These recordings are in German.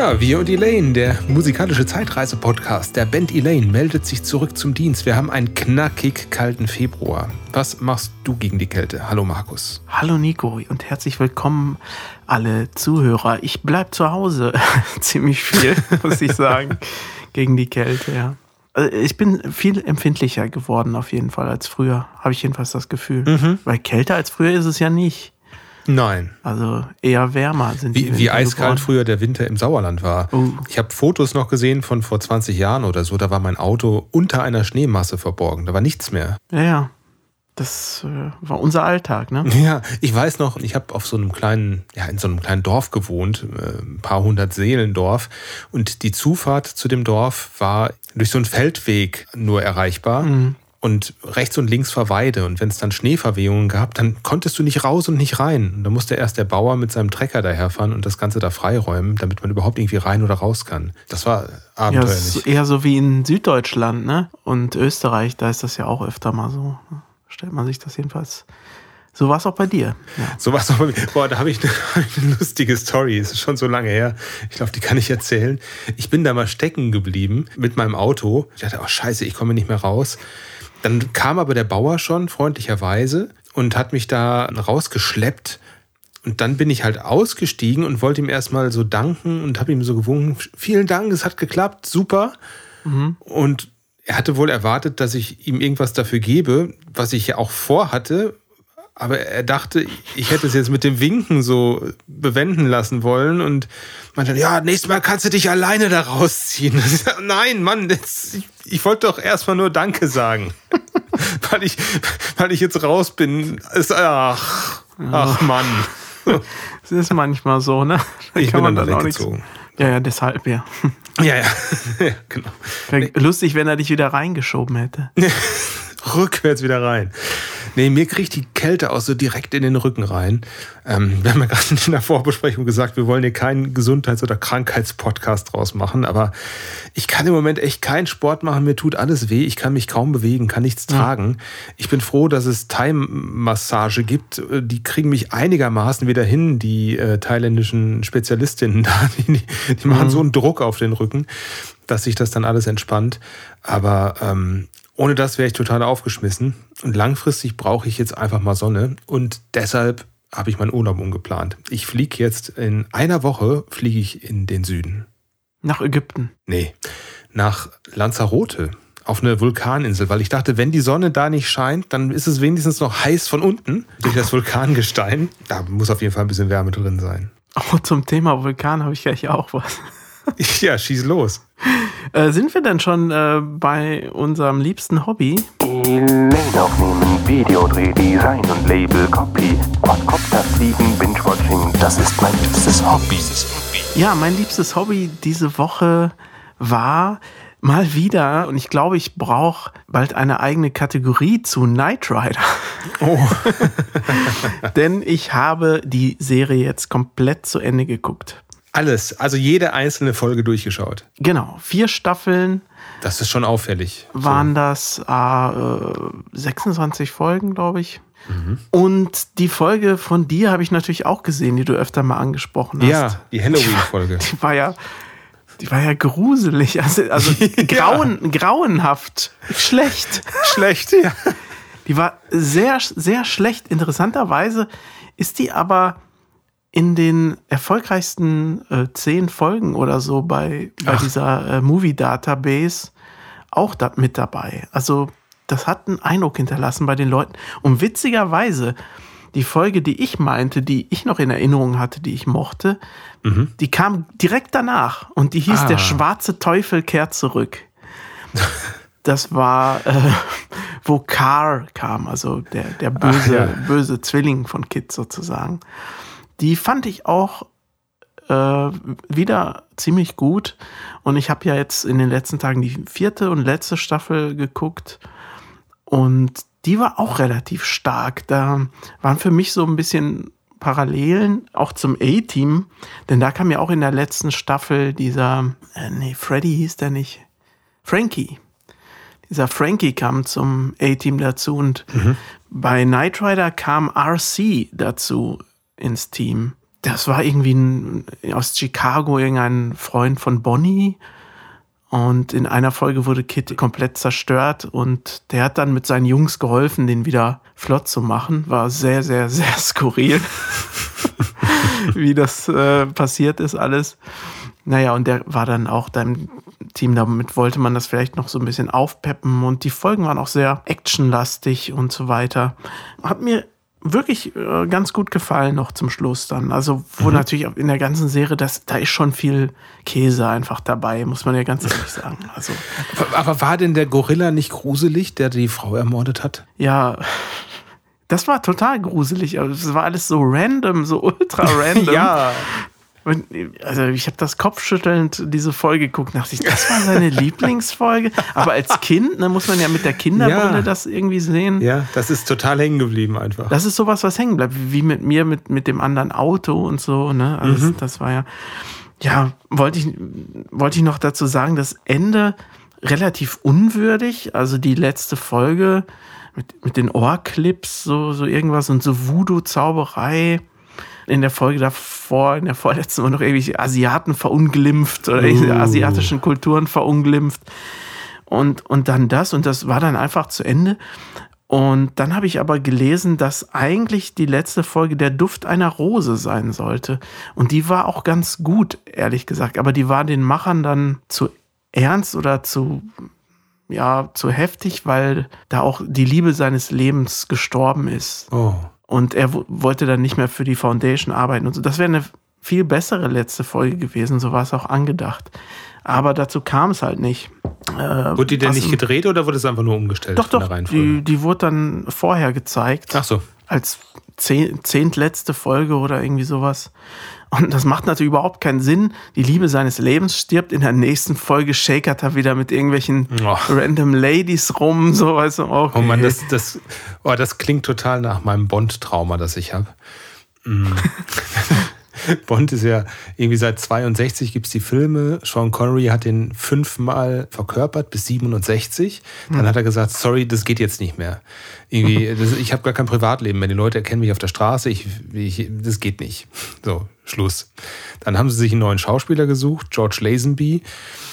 Ja, wir und Elaine, der musikalische Zeitreise-Podcast der Band Elaine meldet sich zurück zum Dienst. Wir haben einen knackig kalten Februar. Was machst du gegen die Kälte? Hallo Markus. Hallo Nico und herzlich willkommen alle Zuhörer. Ich bleib zu Hause ziemlich viel, muss ich sagen, gegen die Kälte, ja. Also ich bin viel empfindlicher geworden auf jeden Fall als früher, habe ich jedenfalls das Gefühl. Mhm. Weil kälter als früher ist es ja nicht. Nein. Also eher wärmer sind Wie, wie eiskalt geworden. früher der Winter im Sauerland war. Uh. Ich habe Fotos noch gesehen von vor 20 Jahren oder so. Da war mein Auto unter einer Schneemasse verborgen. Da war nichts mehr. Ja, ja. Das äh, war unser Alltag, ne? Ja, ich weiß noch, ich habe auf so einem kleinen, ja, in so einem kleinen Dorf gewohnt, äh, ein paar hundert Seelendorf. Und die Zufahrt zu dem Dorf war durch so einen Feldweg nur erreichbar. Mhm und rechts und links war Weide. Und wenn es dann Schneeverwehungen gab, dann konntest du nicht raus und nicht rein. Und da musste erst der Bauer mit seinem Trecker daherfahren und das Ganze da freiräumen, damit man überhaupt irgendwie rein oder raus kann. Das war abenteuerlich. Ja, das ist eher so wie in Süddeutschland, ne? Und Österreich, da ist das ja auch öfter mal so. Stellt man sich das jedenfalls. So war es auch bei dir. Ja. So war es auch bei mir. Boah, da habe ich, eine, eine lustige Story. Es ist schon so lange her. Ich glaube, die kann ich erzählen. Ich bin da mal stecken geblieben mit meinem Auto. Ich dachte, oh scheiße, ich komme nicht mehr raus. Dann kam aber der Bauer schon freundlicherweise und hat mich da rausgeschleppt. Und dann bin ich halt ausgestiegen und wollte ihm erstmal so danken und habe ihm so gewunken, vielen Dank, es hat geklappt, super. Mhm. Und er hatte wohl erwartet, dass ich ihm irgendwas dafür gebe, was ich ja auch vorhatte, aber er dachte, ich hätte es jetzt mit dem Winken so bewenden lassen wollen und meinte, ja, nächstes Mal kannst du dich alleine da rausziehen. Nein, Mann, das, ich, ich wollte doch erstmal nur Danke sagen. weil, ich, weil ich jetzt raus bin. Ist, ach, ach Mann. Es ist manchmal so, ne? Da ich kann bin man dann auch nichts. Ja, ja, deshalb, ja. Ja, ja, ja genau. Lustig, wenn er dich wieder reingeschoben hätte. Rückwärts wieder rein. Nee, mir kriegt die Kälte auch so direkt in den Rücken rein. Ähm, wir haben ja gerade in der Vorbesprechung gesagt, wir wollen hier keinen Gesundheits- oder Krankheitspodcast draus machen, aber ich kann im Moment echt keinen Sport machen, mir tut alles weh, ich kann mich kaum bewegen, kann nichts ja. tragen. Ich bin froh, dass es Thai-Massage gibt, die kriegen mich einigermaßen wieder hin, die äh, thailändischen Spezialistinnen da, die, die machen mhm. so einen Druck auf den Rücken, dass sich das dann alles entspannt. Aber ähm, ohne das wäre ich total aufgeschmissen. Und langfristig brauche ich jetzt einfach mal Sonne. Und deshalb habe ich meinen Urlaub umgeplant. Ich fliege jetzt in einer Woche fliege ich in den Süden. Nach Ägypten? Nee, nach Lanzarote auf eine Vulkaninsel, weil ich dachte, wenn die Sonne da nicht scheint, dann ist es wenigstens noch heiß von unten durch das Vulkangestein. Da muss auf jeden Fall ein bisschen Wärme drin sein. Oh, zum Thema Vulkan habe ich gleich auch was. Ja, schieß los. Äh, sind wir denn schon äh, bei unserem liebsten Hobby? Lane aufnehmen, Videodreh, Design und Label, Copy, Quadcopter fliegen, Binge-Watching, das ist mein liebstes Hobby. Ja, mein liebstes Hobby diese Woche war mal wieder, und ich glaube, ich brauche bald eine eigene Kategorie zu Knight Rider. Oh. Denn ich habe die Serie jetzt komplett zu Ende geguckt. Alles, also jede einzelne Folge durchgeschaut. Genau, vier Staffeln. Das ist schon auffällig. Waren das äh, 26 Folgen, glaube ich. Mhm. Und die Folge von dir habe ich natürlich auch gesehen, die du öfter mal angesprochen hast. Ja, die Halloween-Folge. Die, die, war ja, die war ja gruselig, also, also grauen, ja. grauenhaft, schlecht. Schlecht, ja. Die war sehr, sehr schlecht. Interessanterweise ist die aber in den erfolgreichsten äh, zehn Folgen oder so bei, bei dieser äh, Movie Database auch da mit dabei. Also das hat einen Eindruck hinterlassen bei den Leuten. Und witzigerweise, die Folge, die ich meinte, die ich noch in Erinnerung hatte, die ich mochte, mhm. die kam direkt danach und die hieß ah. Der schwarze Teufel kehrt zurück. Das war, äh, wo Car kam, also der, der böse, Ach, ja. böse Zwilling von Kid sozusagen. Die fand ich auch äh, wieder ziemlich gut. Und ich habe ja jetzt in den letzten Tagen die vierte und letzte Staffel geguckt. Und die war auch relativ stark. Da waren für mich so ein bisschen Parallelen auch zum A-Team. Denn da kam ja auch in der letzten Staffel dieser, äh, nee, Freddy hieß der nicht. Frankie. Dieser Frankie kam zum A-Team dazu und mhm. bei Knight Rider kam RC dazu ins Team. das war irgendwie ein, aus Chicago irgendein Freund von Bonnie. Und in einer Folge wurde Kit komplett zerstört und der hat dann mit seinen Jungs geholfen, den wieder flott zu machen. War sehr, sehr, sehr skurril, wie das äh, passiert ist alles. Naja, und der war dann auch deinem Team. Damit wollte man das vielleicht noch so ein bisschen aufpeppen und die Folgen waren auch sehr actionlastig und so weiter. Hat mir wirklich äh, ganz gut gefallen noch zum Schluss dann. Also, wo mhm. natürlich in der ganzen Serie, das, da ist schon viel Käse einfach dabei, muss man ja ganz ehrlich sagen. Also, aber, war denn der Gorilla nicht gruselig, der die Frau ermordet hat? Ja. Das war total gruselig. Also, es war alles so random, so ultra random. ja. Also ich habe das kopfschüttelnd diese Folge geguckt, dachte ich, das war seine Lieblingsfolge. Aber als Kind, ne, muss man ja mit der Kinderbrille ja. das irgendwie sehen. Ja, das ist total hängen geblieben einfach. Das ist sowas, was hängen bleibt, wie mit mir, mit, mit dem anderen Auto und so. Ne? Also mhm. das war ja, ja, wollte ich, wollte ich noch dazu sagen, das Ende relativ unwürdig. Also die letzte Folge mit, mit den Ohrclips, so, so irgendwas und so Voodoo-Zauberei in der Folge davor, in der vorletzten, war noch irgendwie Asiaten verunglimpft oder uh. asiatischen Kulturen verunglimpft. Und, und dann das und das war dann einfach zu Ende. Und dann habe ich aber gelesen, dass eigentlich die letzte Folge der Duft einer Rose sein sollte. Und die war auch ganz gut, ehrlich gesagt. Aber die war den Machern dann zu ernst oder zu, ja, zu heftig, weil da auch die Liebe seines Lebens gestorben ist. Oh. Und er wollte dann nicht mehr für die Foundation arbeiten und so. Das wäre eine viel bessere letzte Folge gewesen, so war es auch angedacht. Aber dazu kam es halt nicht. Äh, wurde die denn nicht gedreht oder wurde es einfach nur umgestellt? Doch, doch, die, die wurde dann vorher gezeigt. Ach so. Als zehntletzte Folge oder irgendwie sowas. Und das macht natürlich überhaupt keinen Sinn. Die Liebe seines Lebens stirbt. In der nächsten Folge shakert er wieder mit irgendwelchen oh. random Ladies rum. So, weißt du, okay. Oh Mann, das, das, oh, das klingt total nach meinem Bond-Trauma, das ich habe. Mm. Bond ist ja irgendwie seit 62 gibt es die Filme. Sean Connery hat den fünfmal verkörpert bis 67. Dann hm. hat er gesagt, sorry, das geht jetzt nicht mehr. Irgendwie, das, ich habe gar kein Privatleben mehr. Die Leute erkennen mich auf der Straße. Ich, ich, das geht nicht. So, Schluss. Dann haben sie sich einen neuen Schauspieler gesucht, George Lazenby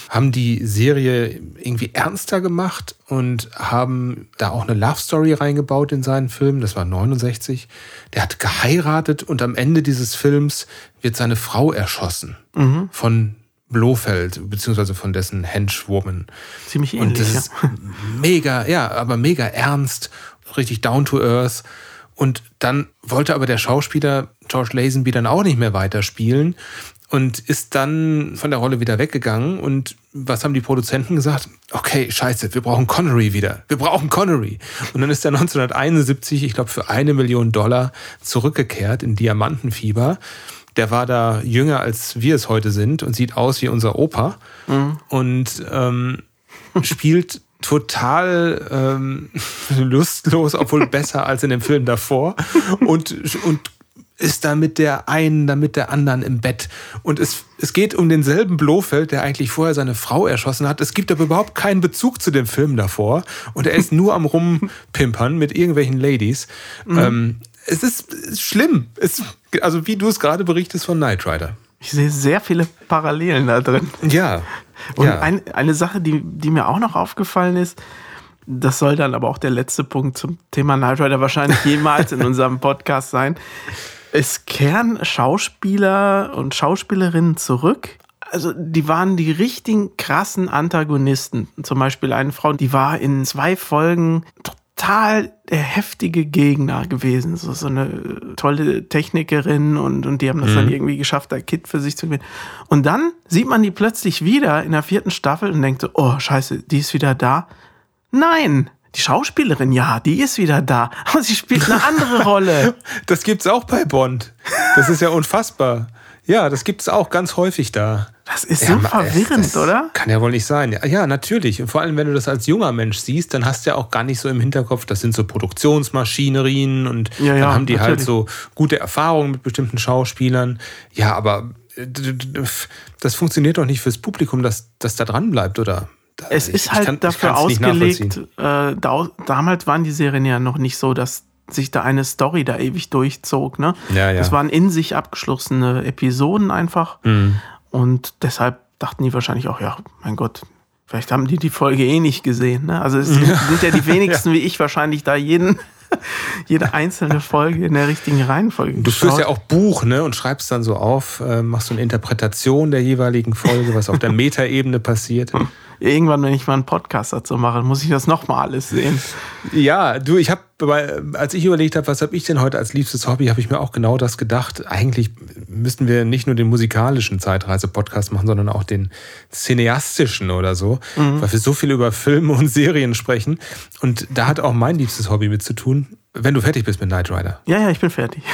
haben die Serie irgendwie ernster gemacht und haben da auch eine Love Story reingebaut in seinen Film. Das war 69. Der hat geheiratet und am Ende dieses Films wird seine Frau erschossen mhm. von Blofeld, beziehungsweise von dessen Henchwoman. Ziemlich ähnlich. Und das ist mega, ja, aber mega ernst, richtig down to earth. Und dann wollte aber der Schauspieler George Lazenby dann auch nicht mehr weiterspielen und ist dann von der Rolle wieder weggegangen. Und was haben die Produzenten gesagt? Okay, scheiße, wir brauchen Connery wieder. Wir brauchen Connery. Und dann ist er 1971, ich glaube, für eine Million Dollar zurückgekehrt in Diamantenfieber. Der war da jünger, als wir es heute sind und sieht aus wie unser Opa. Mhm. Und ähm, spielt total ähm, lustlos, obwohl besser als in dem Film davor. Und, und ist da mit der einen, da mit der anderen im Bett. Und es, es geht um denselben Blofeld, der eigentlich vorher seine Frau erschossen hat. Es gibt aber überhaupt keinen Bezug zu dem Film davor. Und er ist nur am Rumpimpern mit irgendwelchen Ladies. Mhm. Ähm, es ist, ist schlimm. Es, also wie du es gerade berichtest von Knight Rider. Ich sehe sehr viele Parallelen da drin. Ja. Und ja. Ein, eine Sache, die, die mir auch noch aufgefallen ist, das soll dann aber auch der letzte Punkt zum Thema Knight Rider wahrscheinlich jemals in unserem Podcast sein es kehren Schauspieler und Schauspielerinnen zurück. Also die waren die richtigen krassen Antagonisten. Zum Beispiel eine Frau, die war in zwei Folgen total der heftige Gegner gewesen. So, so eine tolle Technikerin und, und die haben das mhm. dann irgendwie geschafft, da Kit für sich zu gewinnen. Und dann sieht man die plötzlich wieder in der vierten Staffel und denkt so, oh scheiße, die ist wieder da. Nein, die Schauspielerin, ja, die ist wieder da. Aber sie spielt eine andere Rolle. Das gibt's auch bei Bond. Das ist ja unfassbar. Ja, das gibt's auch ganz häufig da. Das ist so ja, verwirrend, das oder? Kann ja wohl nicht sein. Ja, natürlich. Und vor allem, wenn du das als junger Mensch siehst, dann hast du ja auch gar nicht so im Hinterkopf, das sind so Produktionsmaschinerien und ja, ja, dann haben die halt natürlich. halt so gute Erfahrungen mit bestimmten Schauspielern. Ja, aber äh, das funktioniert doch nicht fürs Publikum, dass das da dran bleibt, oder? es ist halt kann, dafür ausgelegt, äh, da, damals waren die Serien ja noch nicht so, dass sich da eine Story da ewig durchzog. Ne? Ja, ja. Das waren in sich abgeschlossene Episoden einfach. Mhm. Und deshalb dachten die wahrscheinlich auch, ja, mein Gott, vielleicht haben die die Folge eh nicht gesehen. Ne? Also es sind ja die wenigsten wie ich wahrscheinlich da jeden, jede einzelne Folge in der richtigen Reihenfolge Du führst ja auch Buch, ne, und schreibst dann so auf, äh, machst so eine Interpretation der jeweiligen Folge, was auf der Metaebene passiert. Irgendwann, wenn ich mal einen Podcast dazu mache, muss ich das nochmal alles sehen. Ja, du, ich habe, als ich überlegt habe, was habe ich denn heute als liebstes Hobby, habe ich mir auch genau das gedacht. Eigentlich müssten wir nicht nur den musikalischen Zeitreise-Podcast machen, sondern auch den cineastischen oder so, weil wir so viel über Filme und Serien sprechen. Und da hat auch mein liebstes Hobby mit zu tun. Wenn du fertig bist mit Knight Rider. Ja, ja, ich bin fertig.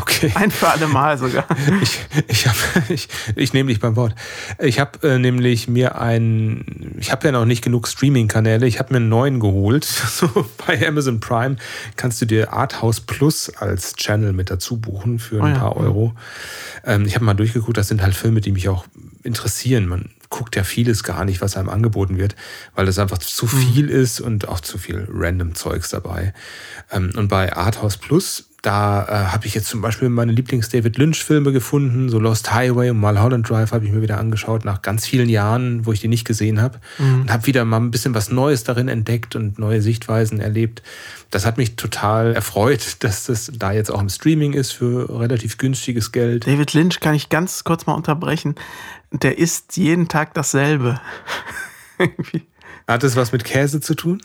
Okay. Ein für alle Mal sogar. Ich, ich, hab, ich, ich nehme dich beim Wort. Ich habe äh, nämlich mir einen, ich habe ja noch nicht genug Streaming-Kanäle, ich habe mir einen neuen geholt. So bei Amazon Prime kannst du dir Arthouse Plus als Channel mit dazu buchen für ein Oh ja. paar Euro. Ähm, ich habe mal durchgeguckt, das sind halt Filme, die mich auch interessieren. Man guckt ja vieles gar nicht, was einem angeboten wird, weil das einfach zu viel ist und auch zu viel random Zeugs dabei. Ähm, und bei Arthouse Plus, da äh, habe ich jetzt zum Beispiel meine Lieblings-David Lynch-Filme gefunden, so Lost Highway und Mulholland Drive habe ich mir wieder angeschaut, nach ganz vielen Jahren, wo ich die nicht gesehen habe. Und habe wieder mal ein bisschen was Neues darin entdeckt und neue Sichtweisen erlebt. Das hat mich total erfreut, dass das da jetzt auch im Streaming ist für relativ günstiges Geld. David Lynch kann ich ganz kurz mal unterbrechen. Der isst jeden Tag dasselbe. Hat das was mit Käse zu tun?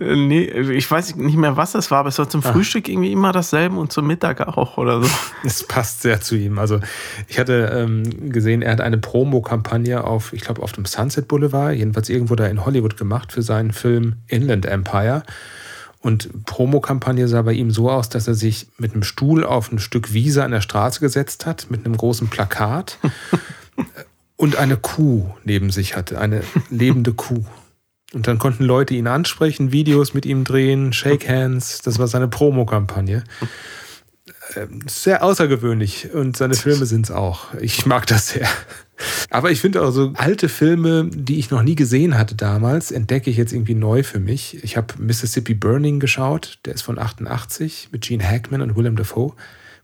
Äh, Nee, ich weiß nicht mehr, was das war, aber es war zum Frühstück irgendwie immer dasselbe und zum Mittag auch oder so. Es passt sehr zu ihm. Also ich hatte ähm, gesehen, er hat eine Promo-Kampagne auf, ich glaube, auf dem Sunset Boulevard, jedenfalls irgendwo da in Hollywood gemacht für seinen Film Inland Empire. Und Promokampagne sah bei ihm so aus, dass er sich mit einem Stuhl auf ein Stück Wiese an der Straße gesetzt hat, mit einem großen Plakat und eine Kuh neben sich hatte, eine lebende Kuh. Und dann konnten Leute ihn ansprechen, Videos mit ihm drehen, Shake Hands. Das war seine Promokampagne. Ähm, Sehr außergewöhnlich und seine Filme sind es auch. Ich mag das sehr. Aber ich finde auch so alte Filme, die ich noch nie gesehen hatte damals, entdecke ich jetzt irgendwie neu für mich. Ich habe Mississippi Burning geschaut, der ist von 88 mit Gene Hackman und Willem Dafoe.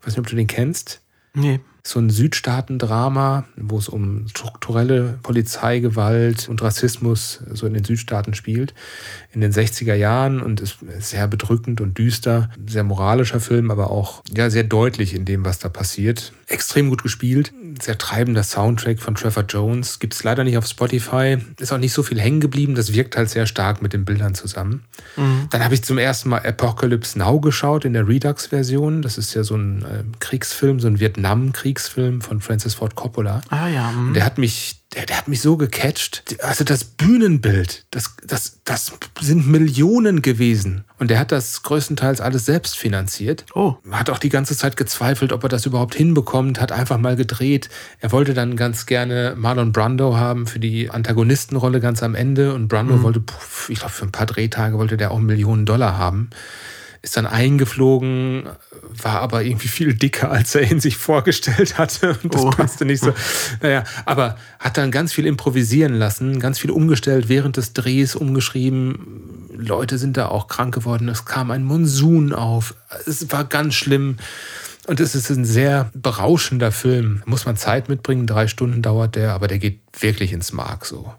Ich weiß nicht, ob du den kennst. Nee. So ein Südstaaten-Drama, wo es um strukturelle Polizeigewalt und Rassismus so in den Südstaaten spielt. In den 60er Jahren und ist sehr bedrückend und düster. Sehr moralischer Film, aber auch ja, sehr deutlich in dem, was da passiert. Extrem gut gespielt. Sehr treibender Soundtrack von Trevor Jones. Gibt es leider nicht auf Spotify. Ist auch nicht so viel hängen geblieben. Das wirkt halt sehr stark mit den Bildern zusammen. Dann habe ich zum ersten Mal Apocalypse Now geschaut in der Redux-Version. Das ist ja so ein äh, Kriegsfilm, so ein Vietnam-Kriegsfilm von Francis Ford Coppola. Ah ja. hm. Der hat mich, der, der hat mich so gecatcht. Also das Bühnenbild, das, das, das sind Millionen gewesen. Und der hat das größtenteils alles selbst finanziert. Oh. Hat auch die ganze Zeit gezweifelt, ob er das überhaupt hinbekommt, hat einfach mal gedreht. Er wollte dann ganz gerne Marlon Brando haben für die Antagonistenrolle ganz am Ende. Und Brando wollte, puh, ich glaube, für ein paar Drehtage wollte der auch Millionen Dollar haben ist dann eingeflogen, war aber irgendwie viel dicker, als er ihn sich vorgestellt hatte. Und das Oh. passte nicht so. Naja, aber hat dann ganz viel improvisieren lassen, ganz viel umgestellt während des Drehs, umgeschrieben. Leute sind da auch krank geworden. Es kam ein Monsun auf. Es war ganz schlimm. Und es ist ein sehr berauschender Film. Muss man Zeit mitbringen, drei Stunden dauert der, aber der geht wirklich ins Mark so.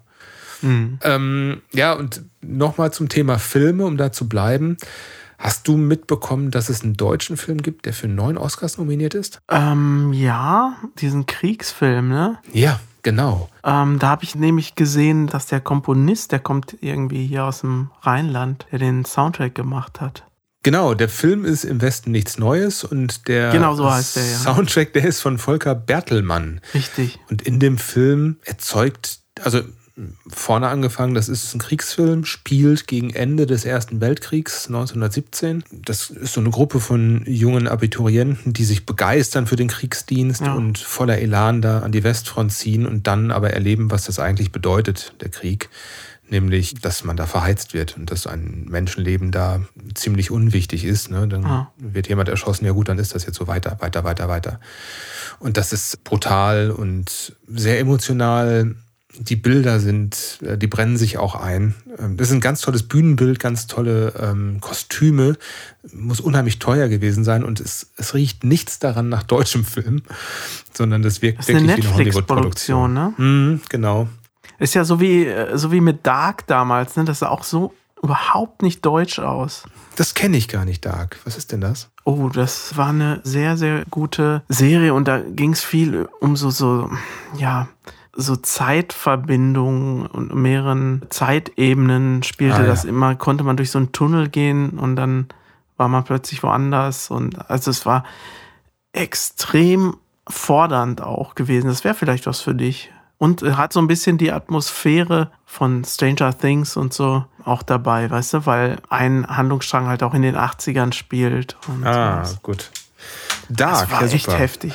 Ähm, ja, und nochmal zum Thema Filme, um da zu bleiben. Hast du mitbekommen, dass es einen deutschen Film gibt, der für neun Oscars nominiert ist? Ähm, ja, diesen Kriegsfilm, ne? Ja, genau. Ähm, da habe ich nämlich gesehen, dass der Komponist, der kommt irgendwie hier aus dem Rheinland, der den Soundtrack gemacht hat. Genau, der Film ist im Westen nichts Neues und der Genau so heißt der, ja. Soundtrack, der ist von Volker Bertelmann. Richtig. Und in dem Film erzeugt, also vorne angefangen, das ist ein Kriegsfilm, spielt gegen Ende des Ersten Weltkriegs 1917. Das ist so eine Gruppe von jungen Abiturienten, die sich begeistern für den Kriegsdienst Ja. und voller Elan da an die Westfront ziehen und dann aber erleben, was das eigentlich bedeutet, der Krieg. Nämlich, dass man da verheizt wird und dass ein Menschenleben da ziemlich unwichtig ist. Ne? Dann Ah. wird jemand erschossen, ja gut, dann ist das jetzt so weiter, weiter, weiter, weiter. Und das ist brutal und sehr emotional. Die Bilder sind, äh, die brennen sich auch ein. Ähm, Das ist ein ganz tolles Bühnenbild, ganz tolle ähm, Kostüme. Muss unheimlich teuer gewesen sein und es, es riecht nichts daran nach deutschem Film, sondern das wirkt Das ist eine wirklich wie eine Netflix-Produktion, Hollywood-Produktion. ne? Mhm, genau. Ist ja so wie, äh, so wie mit Dark damals, ne? Das sah auch so überhaupt nicht deutsch aus. Das kenne ich gar nicht, Dark. Was ist denn das? Oh, das war eine sehr, sehr gute Serie und da ging es viel um so, so, ja, so Zeitverbindungen und mehreren Zeitebenen spielte Ah, ja. das immer, konnte man durch so einen Tunnel gehen und dann war man plötzlich woanders und also es war extrem fordernd auch gewesen. Das wäre vielleicht was für dich. Und hat so ein bisschen die Atmosphäre von Stranger Things und so auch dabei, weißt du, weil ein Handlungsstrang halt auch in den 80ern spielt. Und Ah, sowas. gut. Dark, das war ja, echt super. heftig.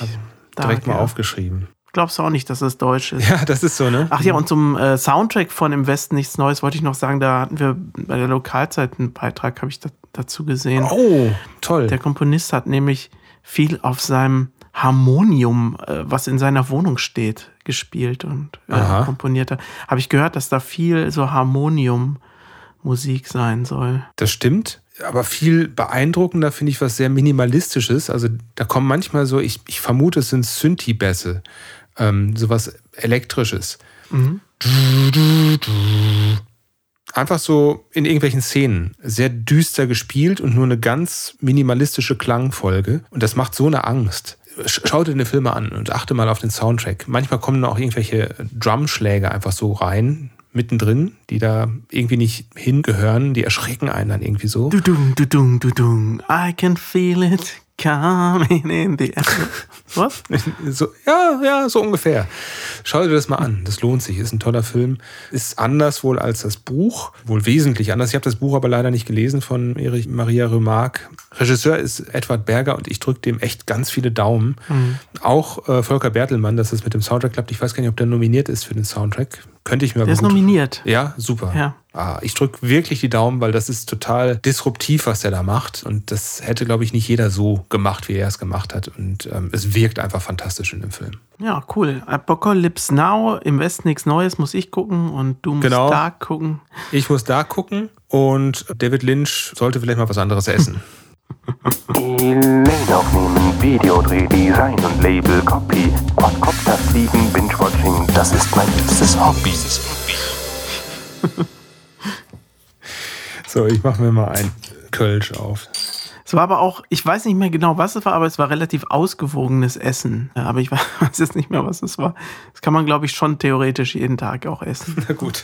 Dark, Direkt mal ja. aufgeschrieben. Glaubst du auch nicht, dass es deutsch ist? Ja, das ist so, ne? Ach ja, und zum äh, Soundtrack von Im Westen nichts Neues wollte ich noch sagen, da hatten wir bei der Lokalzeit einen Beitrag, habe ich da, dazu gesehen. Oh, toll. Der Komponist hat nämlich viel auf seinem Harmonium, äh, was in seiner Wohnung steht, gespielt und äh, komponiert. Habe ich gehört, dass da viel so Harmonium-Musik sein soll. Das stimmt. Aber viel beeindruckender finde ich was sehr Minimalistisches. Also da kommen manchmal so, ich, ich vermute, es sind Synthi-Bässe. Ähm, sowas Elektrisches. Einfach so in irgendwelchen Szenen. Sehr düster gespielt und nur eine ganz minimalistische Klangfolge. Und das macht so eine Angst. Sch- Schau dir den Film an und achte mal auf den Soundtrack. Manchmal kommen auch irgendwelche Drumschläge einfach so rein, mittendrin, die da irgendwie nicht hingehören. Die erschrecken einen dann irgendwie so. Du dung, du dung, du dung. I can feel it coming in the air. Was? So, ja, ja, so ungefähr. Schau dir das mal an. Das lohnt sich. Ist ein toller Film. Ist anders wohl als das Buch. Wohl wesentlich anders. Ich habe das Buch aber leider nicht gelesen von Erich Maria Remarque. Regisseur ist Edward Berger und ich drücke dem echt ganz viele Daumen. Auch äh, Volker Bertelmann, dass es mit dem Soundtrack klappt. Ich weiß gar nicht, ob der nominiert ist für den Soundtrack. Könnte ich mir Der ist nominiert. Ja, super. Ja. Ah, ich drücke wirklich die Daumen, weil das ist total disruptiv, was der da macht. Und das hätte, glaube ich, nicht jeder so gemacht, wie er es gemacht hat. Und ähm, es wirkt einfach fantastisch in dem Film. Ja, cool. Apocalypse Now, im Westen nichts Neues, muss ich gucken und du musst Genau. da gucken. Ich muss da gucken und David Lynch sollte vielleicht mal was anderes essen. E-Mail aufnehmen, Videodreh, Design und Label, Copy, Quadcopter fliegen, Binge-Watching, das ist mein liebstes Hobby. So, ich mache mir mal ein Kölsch auf. Es war aber auch, ich weiß nicht mehr genau, was es war, aber es war relativ ausgewogenes Essen. Aber ich weiß jetzt nicht mehr, was es war. Das kann man, glaube ich, schon theoretisch jeden Tag auch essen. Na gut.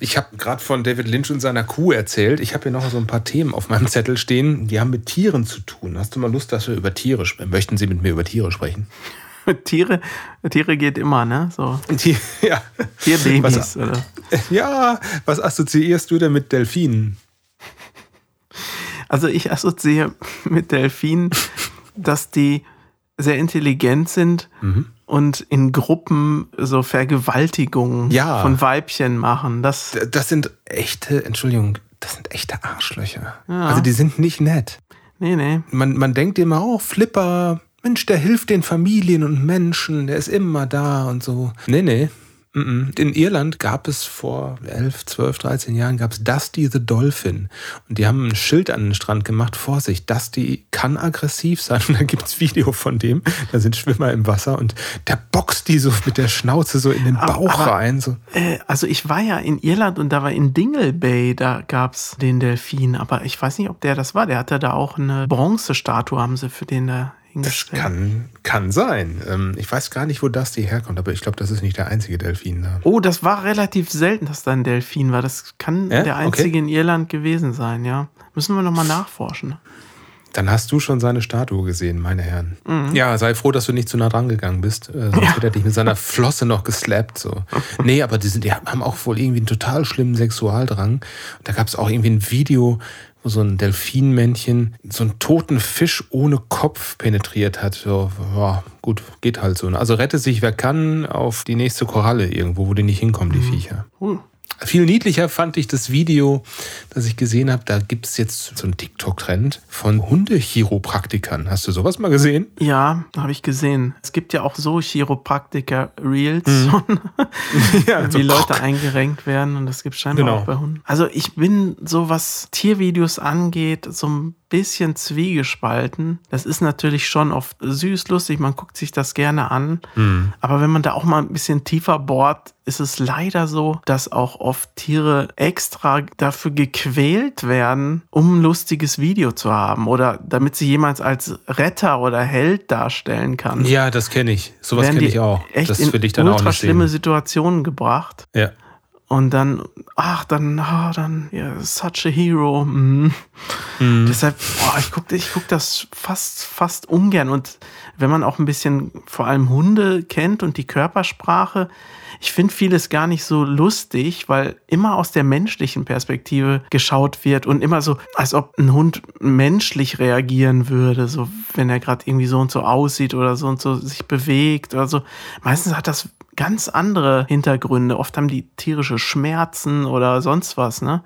Ich habe gerade von David Lynch und seiner Kuh erzählt. Ich habe hier noch so ein paar Themen auf meinem Zettel stehen, die haben mit Tieren zu tun. Hast du mal Lust, dass wir über Tiere sprechen? Möchten Sie mit mir über Tiere sprechen? Tiere, Tiere geht immer, ne? So Die, ja. Tierbabys, Was, oder? ja, was assoziierst du denn mit Delfinen? Also ich assoziiere mit Delfinen, dass die sehr intelligent sind Mhm. und in Gruppen so Vergewaltigungen Ja. von Weibchen machen. Das, Das sind echte, Entschuldigung, das sind echte Arschlöcher. Also die sind nicht nett. nee, nee. Man, man denkt immer, oh, Flipper, Mensch, der hilft den Familien und Menschen, der ist immer da und so. Nee, nee. Mm. In Irland gab es vor 11, 12, 13 Jahren gab es Dusty the Dolphin. Und die haben ein Schild an den Strand gemacht. Vorsicht, Dusty kann aggressiv sein. Und da gibt's Video von dem. Da sind Schwimmer im Wasser und der boxt die so mit der Schnauze so in den Bauch aber- rein. So. Äh, also ich war ja in Irland und da war in Dingle Bay, da gab's den Delfin. Aber ich weiß nicht, ob der das war. Der hatte da auch eine Bronzestatue, haben sie für den da Das kann, kann sein. Ähm, ich weiß gar nicht, wo Dusty herkommt, aber ich glaube, das ist nicht der einzige Delfin da. Oh, das war relativ selten, dass da ein Delfin war. Das kann Ja? der einzige in Irland gewesen sein, ja. Müssen wir nochmal nachforschen. Dann hast du schon seine Statue gesehen, meine Herren. Mhm. Ja, sei froh, dass du nicht zu nah dran gegangen bist. Äh, sonst hätte er dich mit seiner Flosse noch geslappt. So. Nee, aber die, sind, die haben auch wohl irgendwie einen total schlimmen Sexualdrang. Da gab es auch irgendwie ein Video, so ein Delfinmännchen so einen toten Fisch ohne Kopf penetriert hat. So, ja, gut, geht halt so. ne? Also rette sich, wer kann, auf die nächste Koralle irgendwo, wo die nicht hinkommen, Mhm. die Viecher. Uh, Viel niedlicher fand ich das Video, das ich gesehen habe. Da gibt es jetzt so einen TikTok-Trend von Hundechiropraktikern. Hast du sowas mal gesehen? Ja, habe ich gesehen. Es gibt ja auch so Chiropraktiker-Reels, Mhm. Ja, wie so Leute eingerenkt werden und das gibt scheinbar Genau. auch bei Hunden. Also ich bin so, was Tiervideos angeht, so ein bisschen zwiegespalten. Das ist natürlich schon oft süß, lustig, man guckt sich das gerne an. Mhm. Aber wenn man da auch mal ein bisschen tiefer bohrt, ist es leider so, dass auch oft Tiere extra dafür gequält werden, um ein lustiges Video zu haben oder damit sie jemals als Retter oder Held darstellen kann. Ja, das kenne ich. Sowas kenne ich auch. Echt Das in will ich dann auch ultra nicht schlimme sehen. Situationen gebracht. Ja. Und dann, ach, dann, ah, dann, ja, such a hero. Mhm. Mhm. Deshalb, boah, ich gucke ich guck das fast, fast ungern. Und wenn man auch ein bisschen vor allem Hunde kennt und die Körpersprache, ich finde vieles gar nicht so lustig, weil immer aus der menschlichen Perspektive geschaut wird und immer so, als ob ein Hund menschlich reagieren würde, so wenn er gerade irgendwie so und so aussieht oder so und so sich bewegt oder so. Meistens hat das ganz andere Hintergründe. Oft haben die tierische Schmerzen oder sonst was, ne?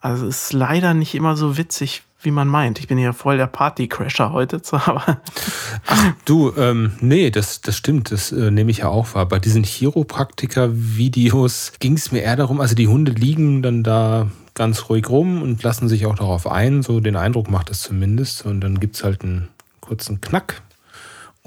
Also es ist leider nicht immer so witzig, wie man meint. Ich bin ja voll der Partycrasher heute, aber Du, ähm, nee, das, das stimmt, das äh, nehme ich ja auch wahr. Bei diesen Chiropraktiker-Videos ging es mir eher darum, also die Hunde liegen dann da ganz ruhig rum und lassen sich auch darauf ein, so den Eindruck macht es zumindest. Und dann gibt es halt einen kurzen Knack.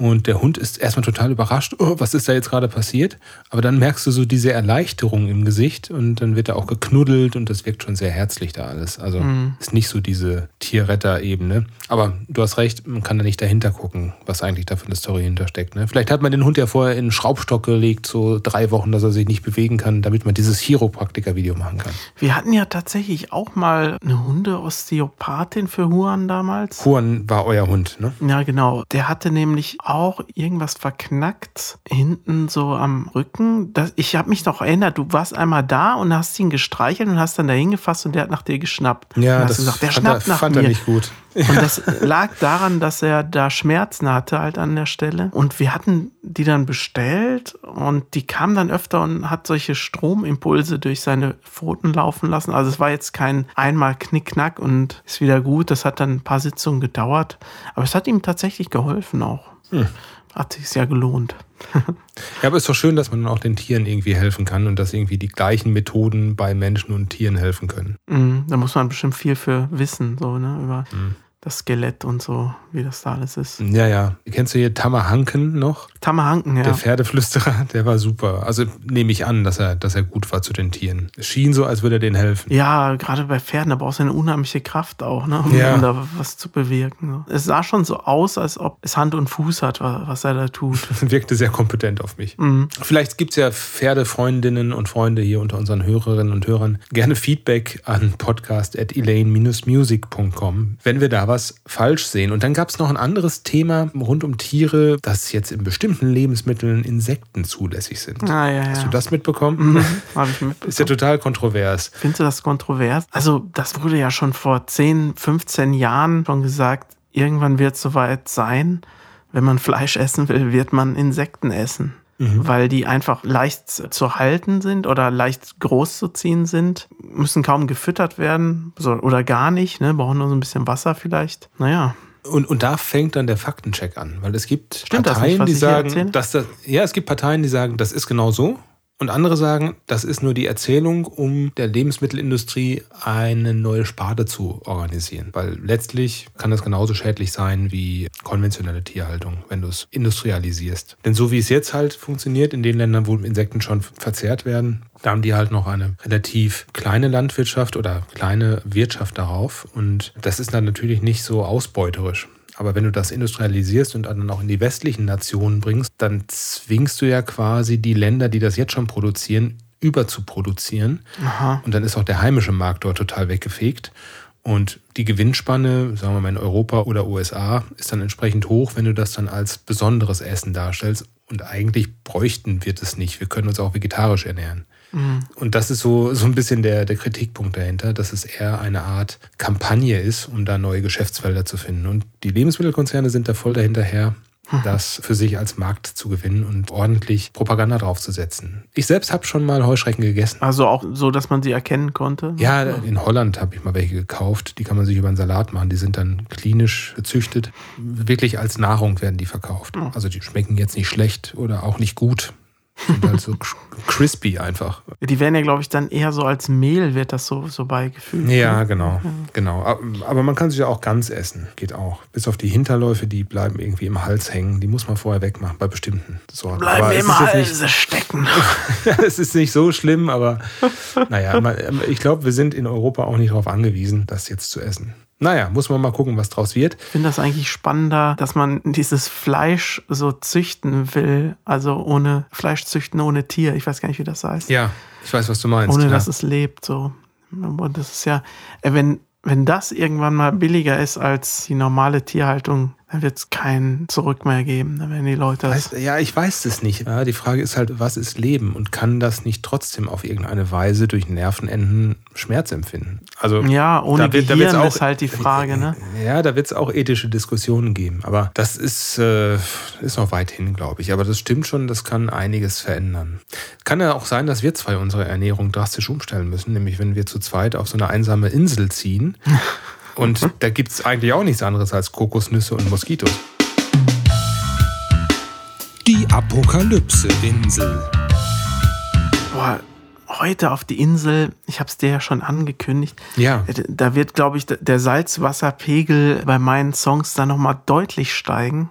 Und der Hund ist erstmal total überrascht, oh, was ist da jetzt gerade passiert? Aber dann merkst du so diese Erleichterung im Gesicht und dann wird er auch geknuddelt und das wirkt schon sehr herzlich da alles. Also ist nicht so diese Tierretter-Ebene. Aber du hast recht, man kann da nicht dahinter gucken, was eigentlich da für eine Story hintersteckt. Ne? Vielleicht hat man den Hund ja vorher in einen Schraubstock gelegt, so drei Wochen, dass er sich nicht bewegen kann, damit man dieses Chiropraktiker-Video machen kann. wir hatten ja tatsächlich auch mal eine Hunde-Osteopathin für Huan damals. Juan war euer Hund, ne? Ja, genau. Der hatte nämlich auch irgendwas verknackt hinten so am Rücken. Das, ich habe mich noch erinnert, du warst einmal da und hast ihn gestreichelt und hast dann da hingefasst und der hat nach dir geschnappt. Ja, und hast das gesagt, der fand, schnappt er, nach fand mir. er nicht gut. Und das lag daran, dass er da Schmerzen hatte halt an der Stelle. Und wir hatten die dann bestellt und die kam dann öfter und hat solche Stromimpulse durch seine Pfoten laufen lassen. Also es war jetzt kein einmal Knickknack und ist wieder gut. Das hat dann ein paar Sitzungen gedauert. Aber es hat ihm tatsächlich geholfen auch. Hat sich ja gelohnt. Ja, aber es ist doch schön, dass man auch den Tieren irgendwie helfen kann und dass irgendwie die gleichen Methoden bei Menschen und Tieren helfen können. Mhm, da muss man bestimmt viel für wissen, so, ne, über das Skelett und so, wie das da alles ist. Ja, ja. Kennst du hier Tammer Hanken noch? Tammerhanken, ja. Der Pferdeflüsterer, der war super. Also nehme ich an, dass er, dass er gut war zu den Tieren. Es schien so, als würde er denen helfen. Ja, gerade bei Pferden, da brauchst du eine unheimliche Kraft auch, ne, um, Ja. um da was zu bewirken. Es sah schon so aus, als ob es Hand und Fuß hat, wa- was er da tut. Wirkte sehr kompetent auf mich. Mhm. Vielleicht gibt es ja Pferdefreundinnen und Freunde hier unter unseren Hörerinnen und Hörern. Gerne Feedback an podcast.elaine-music.com, wenn wir da was falsch sehen. Und dann gab es noch ein anderes Thema rund um Tiere, das jetzt in bestimmten Lebensmitteln Insekten zulässig sind. Ah, ja, Hast ja. du das mitbekommen? Mhm, Habe ich Ist ja mitbekommen. total kontrovers. Findest du das kontrovers? Also, das wurde ja schon vor 10, 15 Jahren schon gesagt, irgendwann wird es soweit sein, wenn man Fleisch essen will, wird man Insekten essen. Weil die einfach leicht zu halten sind oder leicht groß zu ziehen sind, müssen kaum gefüttert werden so, oder gar nicht, ne? brauchen nur so ein bisschen Wasser vielleicht. Naja, Und, und da fängt dann der Faktencheck an, weil es gibt Stimmt Parteien, nicht, die sagen, dass das, ja, es gibt Parteien, die sagen, das ist genau so. Und andere sagen, das ist nur die Erzählung, um der Lebensmittelindustrie eine neue Sparte zu organisieren. Weil letztlich kann das genauso schädlich sein wie konventionelle Tierhaltung, wenn du es industrialisierst. Denn so wie es jetzt halt funktioniert, in den Ländern, wo Insekten schon verzehrt werden, da haben die halt noch eine relativ kleine Landwirtschaft oder kleine Wirtschaft darauf. Und das ist dann natürlich nicht so ausbeuterisch. Aber wenn du das industrialisierst und dann auch in die westlichen Nationen bringst, dann zwingst du ja quasi die Länder, die das jetzt schon produzieren, überzuproduzieren. aha. Und dann ist auch der heimische Markt dort total weggefegt. Und die Gewinnspanne, sagen wir mal in Europa oder USA, ist dann entsprechend hoch, wenn du das dann als besonderes Essen darstellst. Und eigentlich bräuchten wir das nicht. Wir können uns auch vegetarisch ernähren. Und das ist so, so ein bisschen der, der Kritikpunkt dahinter, dass es eher eine Art Kampagne ist, um da neue Geschäftsfelder zu finden. Und die Lebensmittelkonzerne sind da voll dahinterher, das für sich als Markt zu gewinnen und ordentlich Propaganda draufzusetzen. Ich selbst habe schon mal Heuschrecken gegessen. Also auch so, dass man sie erkennen konnte? Ja, in Holland habe ich mal welche gekauft. Die kann man sich über einen Salat machen. Die sind dann klinisch gezüchtet. Wirklich als Nahrung werden die verkauft. Also die schmecken jetzt nicht schlecht oder auch nicht gut. Sind halt so crispy einfach. Die werden ja, glaube ich, dann eher so als Mehl wird das so, so beigefügt. Ja, genau, genau. Aber man kann sie ja auch ganz essen. Geht auch. Bis auf die Hinterläufe, die bleiben irgendwie im Hals hängen. Die muss man vorher wegmachen bei bestimmten Sorten. Bleiben Aber es im ist jetzt Halse nicht- stecken. es ist nicht so schlimm, aber naja, man- ich glaube, wir sind in Europa auch nicht darauf angewiesen, das jetzt zu essen. Naja, muss man mal gucken, was draus wird. Ich finde das eigentlich spannender, dass man dieses Fleisch so züchten will. Also ohne Fleisch züchten, ohne Tier. Ich weiß gar nicht, wie das heißt. Ja, ich weiß, was du meinst. ohne ja. dass es lebt. So. Und das ist ja, äh, wenn, wenn das irgendwann mal billiger ist als die normale Tierhaltung, dann wird es kein Zurück mehr geben. Dann werden die Leute. Weiß, ja, ich weiß es nicht. Ja, die Frage ist halt, was ist Leben und kann das nicht trotzdem auf irgendeine Weise durch Nervenenden Schmerz empfinden? Also Ja, ohne da wird- da Gehirn wird's ist halt die Frage, ne? Ja, da wird es auch ethische Diskussionen geben. Aber das ist, äh, ist noch weit hin, glaube ich. Aber das stimmt schon, das kann einiges verändern. Kann ja auch sein, dass wir zwei unsere Ernährung drastisch umstellen müssen, nämlich wenn wir zu zweit auf so eine einsame Insel ziehen. Und da gibt es eigentlich auch nichts anderes als Kokosnüsse und Moskitos. Die Apokalypse-Insel. Boah, heute auf die Insel, ich habe es dir ja schon angekündigt. Ja. Da wird, glaube ich, der Salzwasserpegel bei meinen Songs dann nochmal deutlich steigen.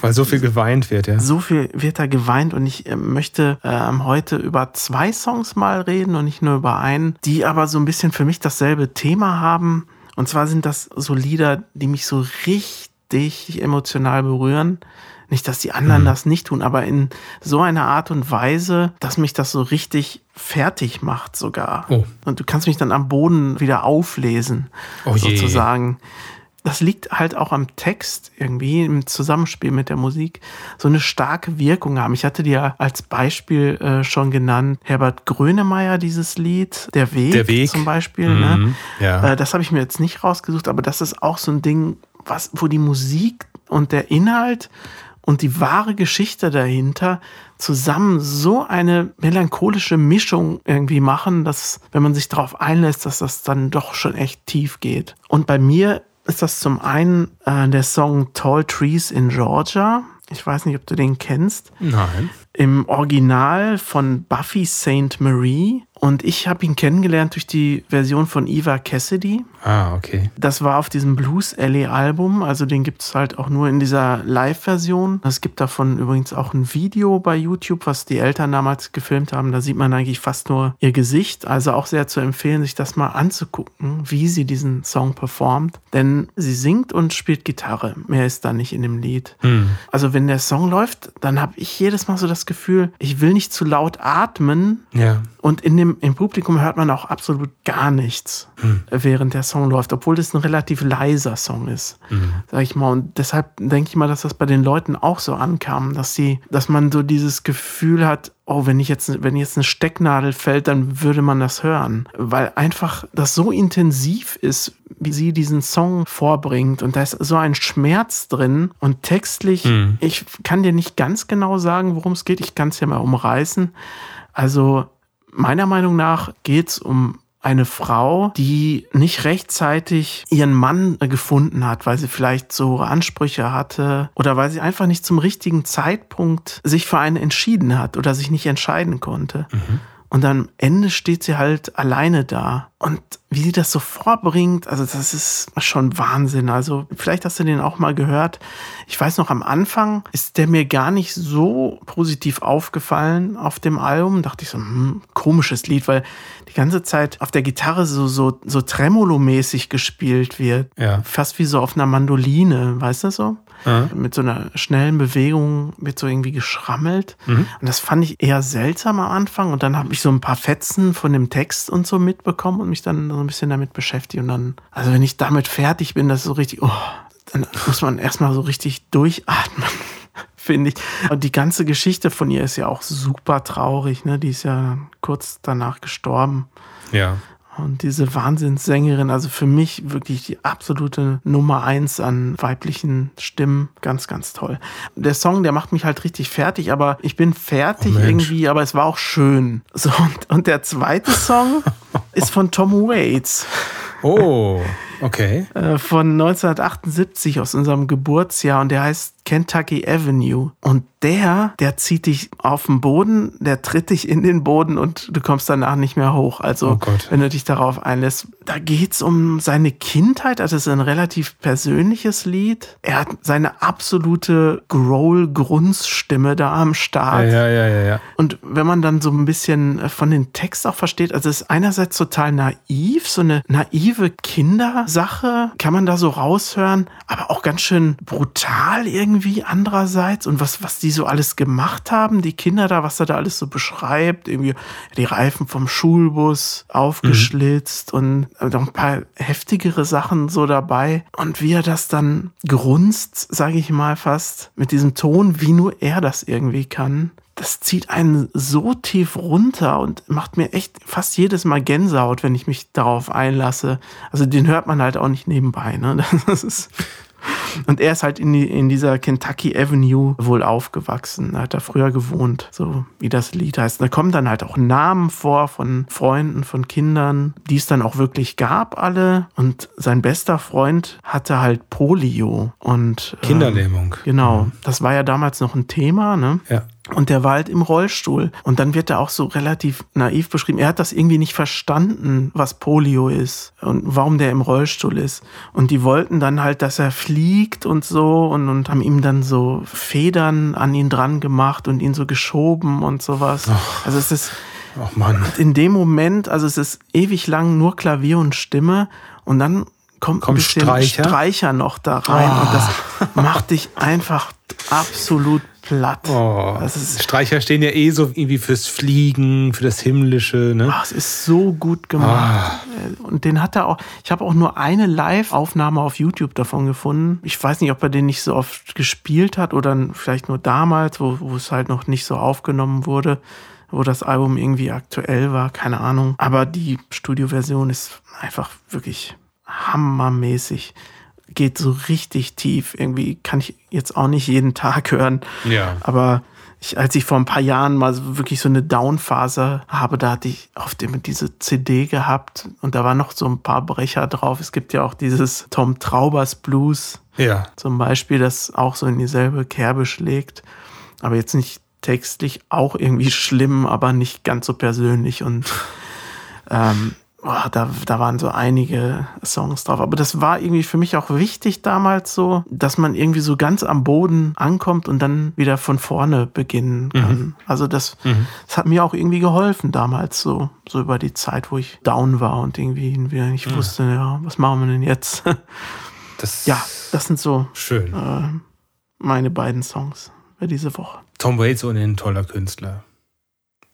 Weil so viel geweint wird, ja. So viel wird da geweint und ich äh, möchte ähm, heute über zwei Songs mal reden und nicht nur über einen, die aber so ein bisschen für mich dasselbe Thema haben. Und zwar sind das so Lieder, die mich so richtig emotional berühren. Nicht, dass die anderen das nicht tun, aber in so einer Art und Weise, dass mich das so richtig fertig macht sogar. Oh. Und du kannst mich dann am Boden wieder auflesen, Oh sozusagen. Das liegt halt auch am Text irgendwie im Zusammenspiel mit der Musik so eine starke Wirkung haben. Ich hatte dir als Beispiel äh, schon genannt Herbert Grönemeyer dieses Lied, Der Weg, Der Weg. zum Beispiel. Mhm, Ne? ja. Äh, das habe ich mir jetzt nicht rausgesucht, aber das ist auch so ein Ding, was, wo die Musik und der Inhalt und die wahre Geschichte dahinter zusammen so eine melancholische Mischung irgendwie machen, dass, wenn man sich darauf einlässt, dass das dann doch schon echt tief geht. Und bei mir ist das zum einen äh, der Song Tall Trees in Georgia. Ich weiß nicht, ob du den kennst. Nein. Im Original von Buffy St. Marie. Und ich habe ihn kennengelernt durch die Version von Eva Cassidy. Ah, okay. Das war auf diesem Blues Alley Album, also den gibt es halt auch nur in dieser Live-Version. Es gibt davon übrigens auch ein Video bei YouTube, was die Eltern damals gefilmt haben. Da sieht man eigentlich fast nur ihr Gesicht. Also auch sehr zu empfehlen, sich das mal anzugucken, wie sie diesen Song performt. Denn sie singt und spielt Gitarre. Mehr ist da nicht in dem Lied. Also wenn der Song läuft, dann habe ich jedes Mal so das Gefühl, ich will nicht zu laut atmen, Ja. und in dem, im Publikum hört man auch absolut gar nichts, während der Song läuft, obwohl das ein relativ leiser Song ist, sag ich mal. Und deshalb denke ich mal, dass das bei den Leuten auch so ankam, dass sie, dass man so dieses Gefühl hat, oh, wenn ich jetzt, wenn jetzt eine Stecknadel fällt, dann würde man das hören. Weil einfach das so intensiv ist, wie sie diesen Song vorbringt. Und da ist so ein Schmerz drin. Und textlich, ich kann dir nicht ganz genau sagen, worum es geht. Ich kann es ja mal umreißen. Also meiner Meinung nach geht es um eine Frau, die nicht rechtzeitig ihren Mann äh, gefunden hat, weil sie vielleicht so Ansprüche hatte oder weil sie einfach nicht zum richtigen Zeitpunkt sich für einen entschieden hat oder sich nicht entscheiden konnte. Und am Ende steht sie halt alleine da. Und wie sie das so vorbringt, also das ist schon Wahnsinn. Also vielleicht hast du den auch mal gehört. Ich weiß noch, am Anfang ist der mir gar nicht so positiv aufgefallen auf dem Album. Dachte ich so, hm, komisches Lied, weil die ganze Zeit auf der Gitarre so, so, so Tremolo-mäßig gespielt wird. Ja. Fast wie so auf einer Mandoline, weißt du so? Mit so einer schnellen Bewegung wird so irgendwie geschrammelt. Und das fand ich eher seltsam am Anfang. Und dann habe ich so ein paar Fetzen von dem Text und so mitbekommen und mich dann so ein bisschen damit beschäftigt. Und dann, also wenn ich damit fertig bin, das ist so richtig, oh, dann muss man erstmal so richtig durchatmen. Finde ich. Und die ganze Geschichte von ihr ist ja auch super traurig, ne? Die ist ja kurz danach gestorben. Ja. Und diese Wahnsinnssängerin, also für mich wirklich die absolute Nummer eins an weiblichen Stimmen. Ganz, ganz toll. Der Song, der macht mich halt richtig fertig, aber ich bin fertig Oh irgendwie, aber es war auch schön. So, und, und der zweite Song ist von Tom Waits Oh, okay. äh, von 1978 aus unserem Geburtsjahr und der heißt Kentucky Avenue. Und der, der zieht dich auf den Boden, der tritt dich in den Boden und du kommst danach nicht mehr hoch. Also, Oh wenn du dich darauf einlässt. Da geht's um seine Kindheit. Also, es ist ein relativ persönliches Lied. Er hat seine absolute Growl-Grunzstimme da am Start. ja, ja, ja. ja. Und wenn man dann so ein bisschen von den Text auch versteht, also es ist einerseits total naiv, so eine naive Kindersache, kann man da so raushören, aber auch ganz schön brutal irgendwie andererseits. Und was, was die so alles gemacht haben, die Kinder da, was er da alles so beschreibt, irgendwie die Reifen vom Schulbus aufgeschlitzt und noch ein paar heftigere Sachen so dabei. Und wie er das dann grunzt, sage ich mal fast, mit diesem Ton, wie nur er das irgendwie kann das zieht einen so tief runter und macht mir echt fast jedes Mal Gänsehaut, wenn ich mich darauf einlasse. Also den hört man halt auch nicht nebenbei. Ne? Das ist und er ist halt in, die, in dieser Kentucky Avenue wohl aufgewachsen. Da hat er früher gewohnt, so wie das Lied heißt. Da kommen dann halt auch Namen vor von Freunden, von Kindern, die es dann auch wirklich gab, alle. Und sein bester Freund hatte halt Polio. Und, ähm, Kinderlähmung. Genau. Das war ja damals noch ein Thema, ne? Ja. Und der war halt im Rollstuhl. Und dann wird er auch so relativ naiv beschrieben. Er hat das irgendwie nicht verstanden, was Polio ist und warum der im Rollstuhl ist. Und die wollten dann halt, dass er fliegt und so und, und haben ihm dann so Federn an ihn dran gemacht und ihn so geschoben und sowas. Also es ist Oh Mann. in dem Moment, also es ist ewig lang nur Klavier und Stimme und dann kommt, Kommt ein bisschen Streicher? Streicher noch da rein und das macht dich einfach absolut platt. Oh. Das ist, Streicher stehen ja eh so irgendwie fürs Fliegen, für das Himmlische, ne? ach, es ist so gut gemacht. Und den hat er auch, ich habe auch nur eine Live-Aufnahme auf YouTube davon gefunden. Ich weiß nicht, ob er den nicht so oft gespielt hat oder vielleicht nur damals, wo, wo es halt noch nicht so aufgenommen wurde, wo das Album irgendwie aktuell war, keine Ahnung. Aber die Studioversion ist einfach wirklich hammermäßig. Geht so richtig tief. Irgendwie kann ich jetzt auch nicht jeden Tag hören. Ja. Aber ich, als ich vor ein paar Jahren mal wirklich so eine Downphase habe, da hatte ich auf dem diese CD gehabt und da waren noch so ein paar Brecher drauf. Es gibt ja auch dieses Tom Traubers Blues Ja. zum Beispiel, das auch so in dieselbe Kerbe schlägt. Aber jetzt nicht textlich auch irgendwie schlimm, aber nicht ganz so persönlich. Und ähm, boah, da, da waren so einige Songs drauf. Aber das war irgendwie für mich auch wichtig damals so, dass man irgendwie so ganz am Boden ankommt und dann wieder von vorne beginnen kann. Also das, das hat mir auch irgendwie geholfen damals so, so über die Zeit, wo ich down war und irgendwie wieder nicht wusste, ja, was machen wir denn jetzt? Das ja, das sind so schön. meine beiden Songs für diese Woche. Tom Waits ohnehin ein toller Künstler.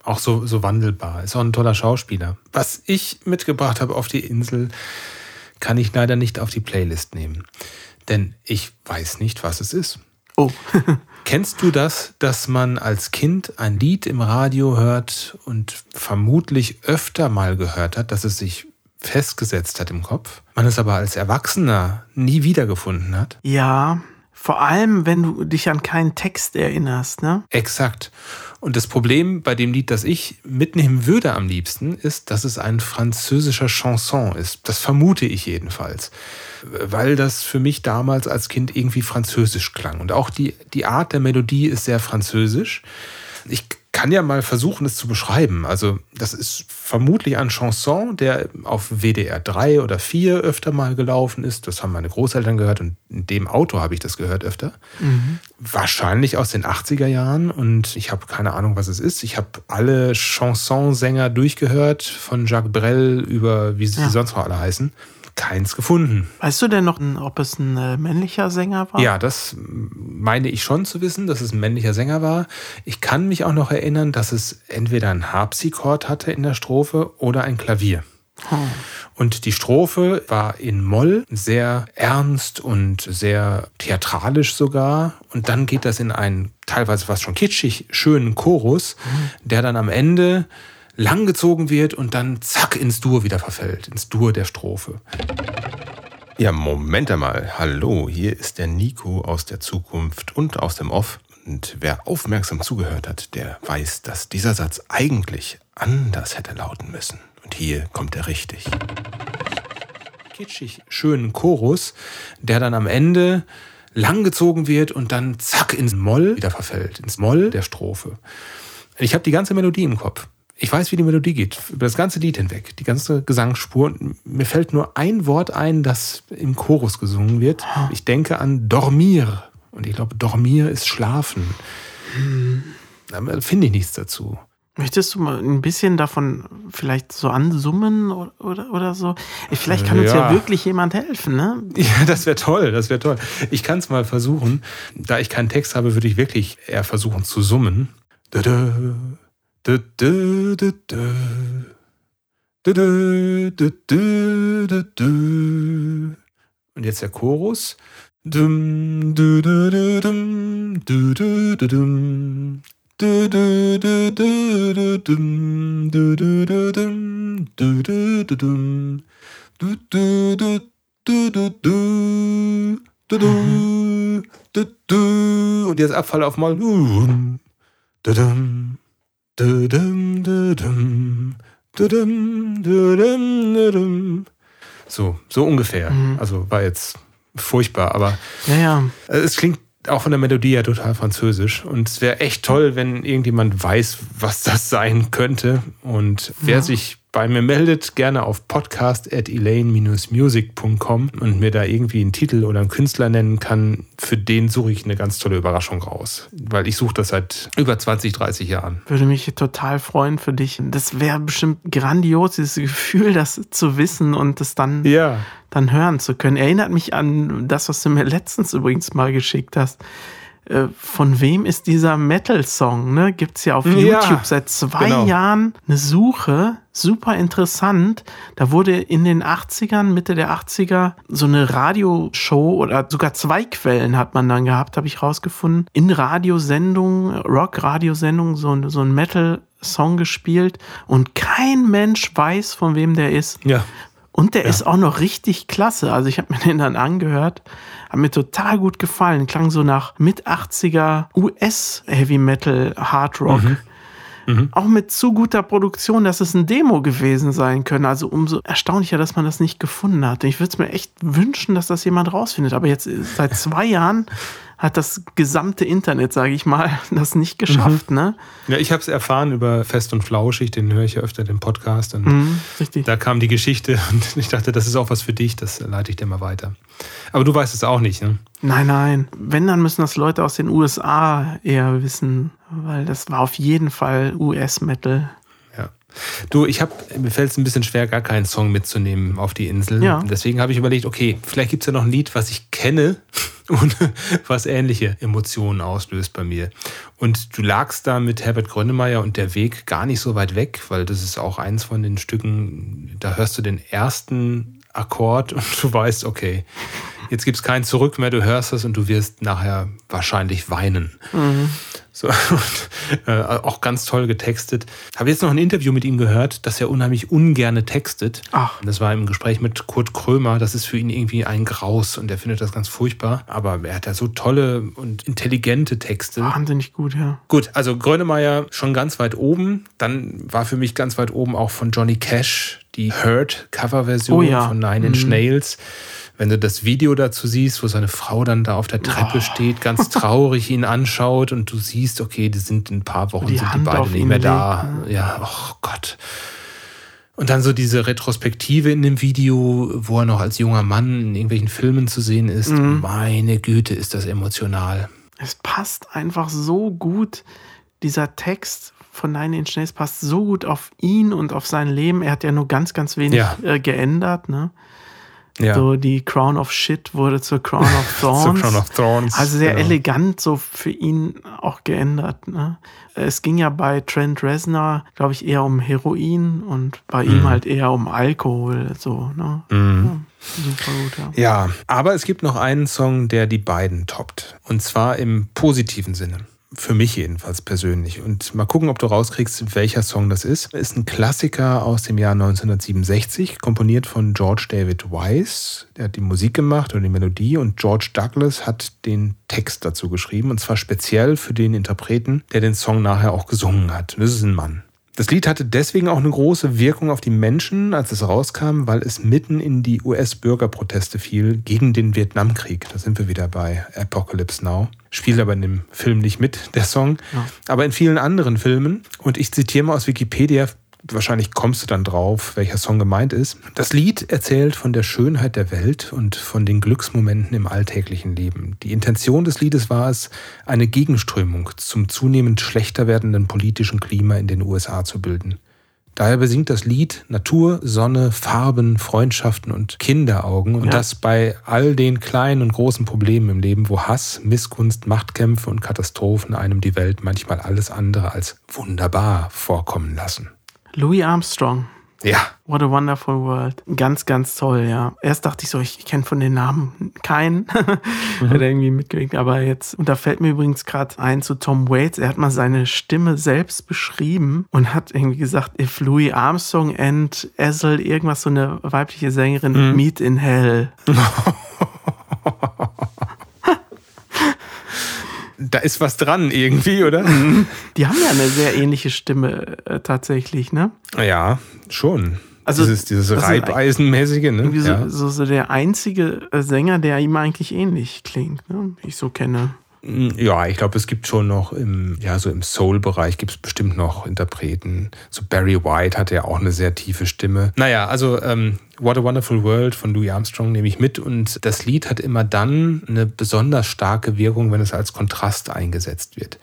Auch so, so wandelbar. Ist auch ein toller Schauspieler. Was ich mitgebracht habe auf die Insel, kann ich leider nicht auf die Playlist nehmen. Denn ich weiß nicht, was es ist. Oh, Kennst du das, dass man als Kind ein Lied im Radio hört und vermutlich öfter mal gehört hat, dass es sich festgesetzt hat im Kopf, man es aber als Erwachsener nie wiedergefunden hat? ja. Vor allem, wenn du dich an keinen Text erinnerst, ne? Exakt. Und das Problem bei dem Lied, das ich mitnehmen würde am liebsten, ist, dass es ein französischer Chanson ist. Das vermute ich jedenfalls. Weil das für mich damals als Kind irgendwie französisch klang. Und auch die, die Art der Melodie ist sehr französisch. Ich kann ja mal versuchen, es zu beschreiben. Also, das ist vermutlich ein Chanson, der auf WDR 3 oder 4 öfter mal gelaufen ist. Das haben meine Großeltern gehört und in dem Auto habe ich das gehört öfter. Wahrscheinlich aus den 80er Jahren und ich habe keine Ahnung, was es ist. Ich habe alle Chansonsänger durchgehört, von Jacques Brel über wie sie Ja. sonst noch alle heißen. Keins gefunden. Weißt du denn noch, ob es ein äh, männlicher Sänger war? Ja, das meine ich schon zu wissen, dass es ein männlicher Sänger war. Ich kann mich auch noch erinnern, dass es entweder ein Harpsichord hatte in der Strophe oder ein Klavier. Und die Strophe war in Moll sehr ernst und sehr theatralisch sogar. Und dann geht das in einen teilweise fast schon kitschig schönen Chorus, der dann am Ende langgezogen wird und dann zack ins Dur wieder verfällt, ins Dur der Strophe. Ja, Moment einmal. Hallo, hier ist der Nico aus der Zukunft und aus dem Off. Und wer aufmerksam zugehört hat, der weiß, dass dieser Satz eigentlich anders hätte lauten müssen. Und hier kommt er richtig. Kitschig schönen Chorus, der dann am Ende langgezogen wird und dann zack ins Moll wieder verfällt, ins Moll der Strophe. Ich habe die ganze Melodie im Kopf. Ich weiß, wie die Melodie geht, über das ganze Lied hinweg, die ganze Gesangsspur. Und mir fällt nur ein Wort ein, das im Chorus gesungen wird. Ich denke an Dormir. Und ich glaube, Dormir ist Schlafen. Da finde ich nichts dazu. Möchtest du mal ein bisschen davon vielleicht so ansummen oder, oder, oder so? Vielleicht kann uns ja, Ja. wirklich jemand helfen, ne? Ja, das wäre toll, das wäre toll. Ich kann es mal versuchen. Da ich keinen Text habe, würde ich wirklich eher versuchen zu summen. Dö, dö, Du, du, du, du. Du, du. Und jetzt der Chorus. Dum, du, du, du, dum, du, du, du. Du, du, du, du, Und jetzt Abfall auf mal. So, so ungefähr. Also war jetzt furchtbar, aber Ja, ja. äh, es klingt auch von der Melodie ja total französisch. Und es wäre echt toll, wenn irgendjemand weiß, was das sein könnte. Und wer sich bei mir meldet, gerne auf podcast.elaine-music.com und mir da irgendwie einen Titel oder einen Künstler nennen kann, für den suche ich eine ganz tolle Überraschung raus. Weil ich suche das seit über 20, 30 Jahren. Würde mich total freuen für dich. Das wäre bestimmt grandios, dieses Gefühl, das zu wissen und das dann, Ja. dann hören zu können. Erinnert mich an das, was du mir letztens übrigens mal geschickt hast. Äh, Von wem ist dieser Metal-Song? Ne? Gibt es ja auf Ja, YouTube seit zwei genau. Jahren eine Suche. Super interessant. Da wurde in den 80ern, Mitte der 80er, so eine Radioshow oder sogar zwei Quellen hat man dann gehabt, habe ich rausgefunden. In Radiosendungen, Rock-Radiosendungen, so, ein- so ein Metal-Song gespielt und kein Mensch weiß, von wem der ist. Ja. Und der ist auch noch richtig klasse. Also ich habe mir den dann angehört, hat mir total gut gefallen. Klang so nach mit 80er US Heavy Metal Hard Rock. Auch mit zu guter Produktion, dass es ein Demo gewesen sein können. Also umso erstaunlicher, dass man das nicht gefunden hat. Ich würde es mir echt wünschen, dass das jemand rausfindet. Aber jetzt äh, seit zwei Jahren hat das gesamte Internet, sage ich mal, das nicht geschafft. Ne? ja ich habe es erfahren über Fest und Flauschig, den höre ich ja öfter, den Podcast. Und Mhm, richtig. Da kam die Geschichte und ich dachte, das ist auch was für dich, das leite ich dir mal weiter. Aber du weißt es auch nicht, ne? Nein, nein. Wenn, dann müssen das Leute aus den USA eher wissen, weil das war auf jeden Fall US-Metal. Ja. Du, ich habe, mir fällt es ein bisschen schwer, gar keinen Song mitzunehmen auf die Insel. Ja. Deswegen habe ich überlegt, okay, vielleicht gibt es ja noch ein Lied, was ich kenne und was ähnliche Emotionen auslöst bei mir. Und du lagst da mit Herbert Grönemeyer und der Weg gar nicht so weit weg, weil das ist auch eins von den Stücken, da hörst du den ersten Akkord und du weißt, okay, jetzt gibt es kein Zurück mehr, du hörst das und du wirst nachher wahrscheinlich weinen. So, und, äh, auch ganz toll getextet. Habe jetzt noch ein Interview mit ihm gehört, dass er unheimlich ungerne textet. Ach. Das war im Gespräch mit Kurt Krömer. Das ist für ihn irgendwie ein Graus und er findet das ganz furchtbar. Aber er hat ja so tolle und intelligente Texte. Wahnsinnig gut, ja. Gut, also Grönemeyer schon ganz weit oben. Dann war für mich ganz weit oben auch von Johnny Cash die Hurt Coverversion Oh ja. von Nine Inch Nails. Wenn du das Video dazu siehst, wo seine Frau dann da auf der Treppe Oh. steht, ganz traurig ihn anschaut und du siehst, okay, die sind in ein paar Wochen Die sind die Hand beide auf nicht mehr legt, da. ne? Ja, oh Gott. Und dann so diese Retrospektive in dem Video, wo er noch als junger Mann in irgendwelchen Filmen zu sehen ist. Mhm. Meine Güte, ist das emotional. Es passt einfach so gut. Dieser Text von Nine Inch Nails passt so gut auf ihn und auf sein Leben. Er hat ja nur ganz, ganz wenig Ja. äh, geändert. Ne? Ja. So die Crown of Shit wurde zur Crown of Thorns. Crown of Thorns, Also sehr genau. elegant so für ihn auch geändert. Ne? Es ging ja bei Trent Reznor, glaube ich, eher um Heroin und bei Mhm. ihm halt eher um Alkohol. So, ne? ja, super gut, ja. Ja, aber es gibt noch einen Song, der die beiden toppt. Und zwar im positiven Sinne. Für mich jedenfalls persönlich. Und mal gucken, ob du rauskriegst, welcher Song das ist. Ist ein Klassiker aus dem Jahr 1967, komponiert von George David Weiss. Der hat die Musik gemacht und die Melodie und George Douglas hat den Text dazu geschrieben. Und zwar speziell für den Interpreten, der den Song nachher auch gesungen hat. Und das ist ein Mann. Das Lied hatte deswegen auch eine große Wirkung auf die Menschen, als es rauskam, weil es mitten in die US-Bürgerproteste fiel gegen den Vietnamkrieg. Da sind wir wieder bei Apocalypse Now. Spielt aber in dem Film nicht mit, der Song, ja. aber in vielen anderen Filmen. Und ich zitiere mal aus Wikipedia, wahrscheinlich kommst du dann drauf, welcher Song gemeint ist. Das Lied erzählt von der Schönheit der Welt und von den Glücksmomenten im alltäglichen Leben. Die Intention des Liedes war es, eine Gegenströmung zum zunehmend schlechter werdenden politischen Klima in den USA zu bilden. Daher besingt das Lied Natur, Sonne, Farben, Freundschaften und Kinderaugen und ja. das bei all den kleinen und großen Problemen im Leben, wo Hass, Missgunst, Machtkämpfe und Katastrophen einem die Welt manchmal alles andere als wunderbar vorkommen lassen. Louis Armstrong. Ja. What a Wonderful World. Ganz, ganz toll, ja. Erst dachte ich so, ich kenne von den Namen keinen, mhm. hat irgendwie mitgewirkt. Aber jetzt, und da fällt mir übrigens gerade ein zu Tom Waits, er hat mal seine Stimme selbst beschrieben und hat irgendwie gesagt, if Louis Armstrong and Ezel, irgendwas so eine weibliche Sängerin, mhm. meet in hell. da ist was dran irgendwie, oder? Die haben ja eine sehr ähnliche Stimme äh, tatsächlich, ne? Ja, schon. Also dieses, dieses also Reibeisenmäßige, ne? Irgendwie ja. so, so, der einzige äh, Sänger, der ihm eigentlich ähnlich klingt, ne? ich so kenne. Mm, ja, ich glaube, es gibt schon noch im, ja, so im Soul-Bereich gibt es bestimmt noch Interpreten. So Barry White hat ja auch eine sehr tiefe Stimme. Naja, also ähm, What a Wonderful World von Louis Armstrong nehme ich mit und das Lied hat immer dann eine besonders starke Wirkung, wenn es als Kontrast eingesetzt wird.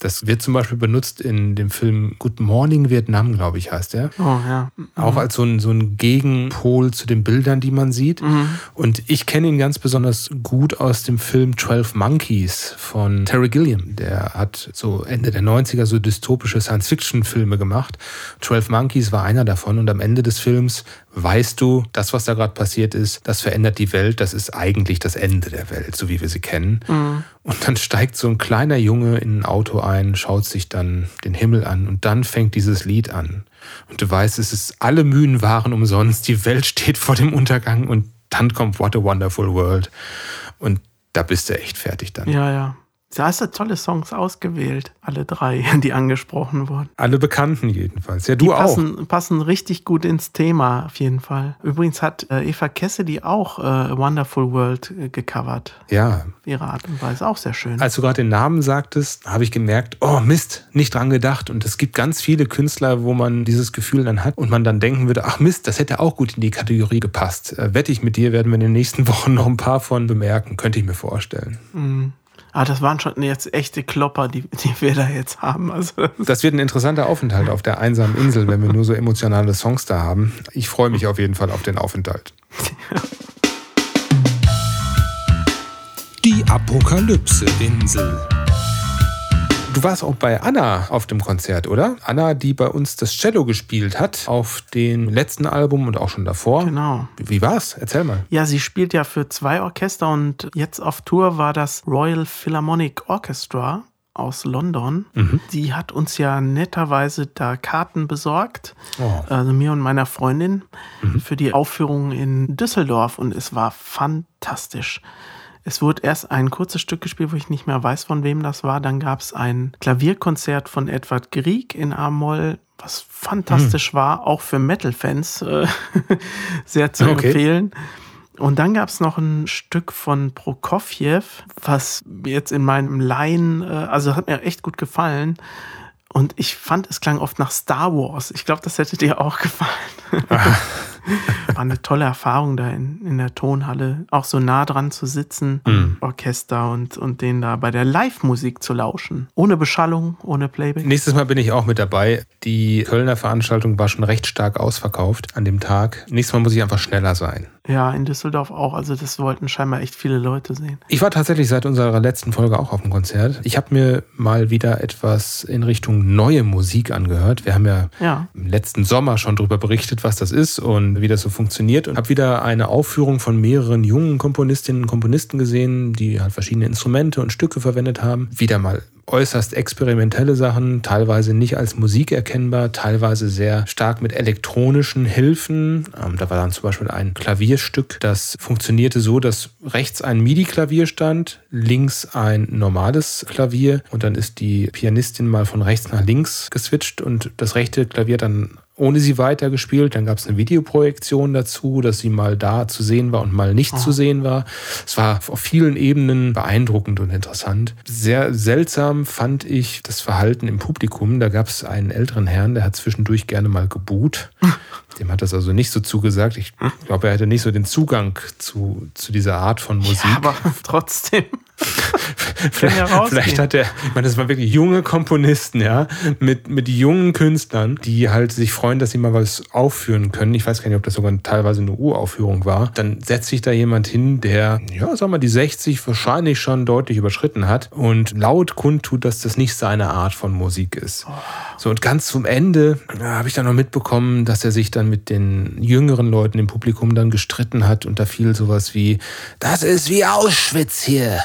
Das wird zum Beispiel benutzt in dem Film Good Morning Vietnam, glaube ich, heißt der. Oh, ja. Mhm. Auch als so ein, so ein Gegenpol zu den Bildern, die man sieht. Mhm. Und ich kenne ihn ganz besonders gut aus dem Film 12 Monkeys von Terry Gilliam. Der hat so Ende der 90er so dystopische Science-Fiction-Filme gemacht. 12 Monkeys war einer davon und am Ende des Films weißt du, das, was da gerade passiert ist, das verändert die Welt, das ist eigentlich das Ende der Welt, so wie wir sie kennen. Mhm. Und dann steigt so ein kleiner Junge in ein Auto ein, schaut sich dann den Himmel an und dann fängt dieses Lied an. Und du weißt, es ist, alle Mühen waren umsonst, die Welt steht vor dem Untergang und dann kommt What a Wonderful World. Und da bist du echt fertig dann. Ja, ja. Da hast du tolle Songs ausgewählt, alle drei, die angesprochen wurden. Alle bekannten jedenfalls. Ja, du die passen, auch. passen richtig gut ins Thema auf jeden Fall. Übrigens hat äh, Eva Cassidy auch äh, Wonderful World äh, gecovert. Ja. Ihre Art und Weise auch sehr schön. Als du gerade den Namen sagtest, habe ich gemerkt, oh Mist, nicht dran gedacht. Und es gibt ganz viele Künstler, wo man dieses Gefühl dann hat und man dann denken würde, ach Mist, das hätte auch gut in die Kategorie gepasst. Äh, wette ich mit dir, werden wir in den nächsten Wochen noch ein paar von bemerken, könnte ich mir vorstellen. Mhm. Ah, das waren schon jetzt echte Klopper, die, die wir da jetzt haben. Also das wird ein interessanter Aufenthalt auf der einsamen Insel, wenn wir nur so emotionale Songs da haben. Ich freue mich auf jeden Fall auf den Aufenthalt. Die Apokalypse-Insel. Du warst auch bei Anna auf dem Konzert, oder? Anna, die bei uns das Cello gespielt hat auf dem letzten Album und auch schon davor. Genau. Wie war's? Erzähl mal. Ja, sie spielt ja für zwei Orchester und jetzt auf Tour war das Royal Philharmonic Orchestra aus London. Mhm. Die hat uns ja netterweise da Karten besorgt, oh. also mir und meiner Freundin, mhm. für die Aufführung in Düsseldorf und es war fantastisch. Es wurde erst ein kurzes Stück gespielt, wo ich nicht mehr weiß, von wem das war. Dann gab es ein Klavierkonzert von Edward Grieg in A-Moll, was fantastisch hm. war, auch für Metal-Fans äh, sehr zu okay. empfehlen. Und dann gab es noch ein Stück von Prokofjew, was jetzt in meinem Laien, äh, also hat mir echt gut gefallen. Und ich fand, es klang oft nach Star Wars. Ich glaube, das hätte dir auch gefallen. War eine tolle Erfahrung da in, in der Tonhalle, auch so nah dran zu sitzen, mhm. Orchester und, und denen da bei der Live-Musik zu lauschen. Ohne Beschallung, ohne Playback. Nächstes Mal bin ich auch mit dabei. Die Kölner Veranstaltung war schon recht stark ausverkauft an dem Tag. Nächstes Mal muss ich einfach schneller sein. Ja, in Düsseldorf auch. Also das wollten scheinbar echt viele Leute sehen. Ich war tatsächlich seit unserer letzten Folge auch auf dem Konzert. Ich habe mir mal wieder etwas in Richtung neue Musik angehört. Wir haben ja, ja. im letzten Sommer schon darüber berichtet, was das ist und wie das so funktioniert. Und habe wieder eine Aufführung von mehreren jungen Komponistinnen und Komponisten gesehen, die halt verschiedene Instrumente und Stücke verwendet haben. Wieder mal äußerst experimentelle Sachen, teilweise nicht als Musik erkennbar, teilweise sehr stark mit elektronischen Hilfen. Ähm, da war dann zum Beispiel ein Klavierstück, das funktionierte so, dass rechts ein MIDI-Klavier stand, links ein normales Klavier und dann ist die Pianistin mal von rechts nach links geswitcht und das rechte Klavier dann ohne sie weitergespielt. Dann gab es eine Videoprojektion dazu, dass sie mal da zu sehen war und mal nicht oh. zu sehen war. Es war auf vielen Ebenen beeindruckend und interessant. Sehr seltsam fand ich das Verhalten im Publikum. Da gab es einen älteren Herrn, der hat zwischendurch gerne mal gebuht. Dem hat das also nicht so zugesagt. Ich glaube, er hatte nicht so den Zugang zu, zu dieser Art von Musik. Ja, aber trotzdem. vielleicht, vielleicht hat er, ich meine, das waren wirklich junge Komponisten, ja, mit, mit jungen Künstlern, die halt sich freuen, dass sie mal was aufführen können. Ich weiß gar nicht, ob das sogar teilweise eine Uraufführung war. Dann setzt sich da jemand hin, der, ja, sag mal, die 60 wahrscheinlich schon deutlich überschritten hat und laut kundtut, dass das nicht seine Art von Musik ist. So, und ganz zum Ende ja, habe ich dann noch mitbekommen, dass er sich dann mit den jüngeren Leuten im Publikum dann gestritten hat und da fiel sowas wie, das ist wie Auschwitz hier.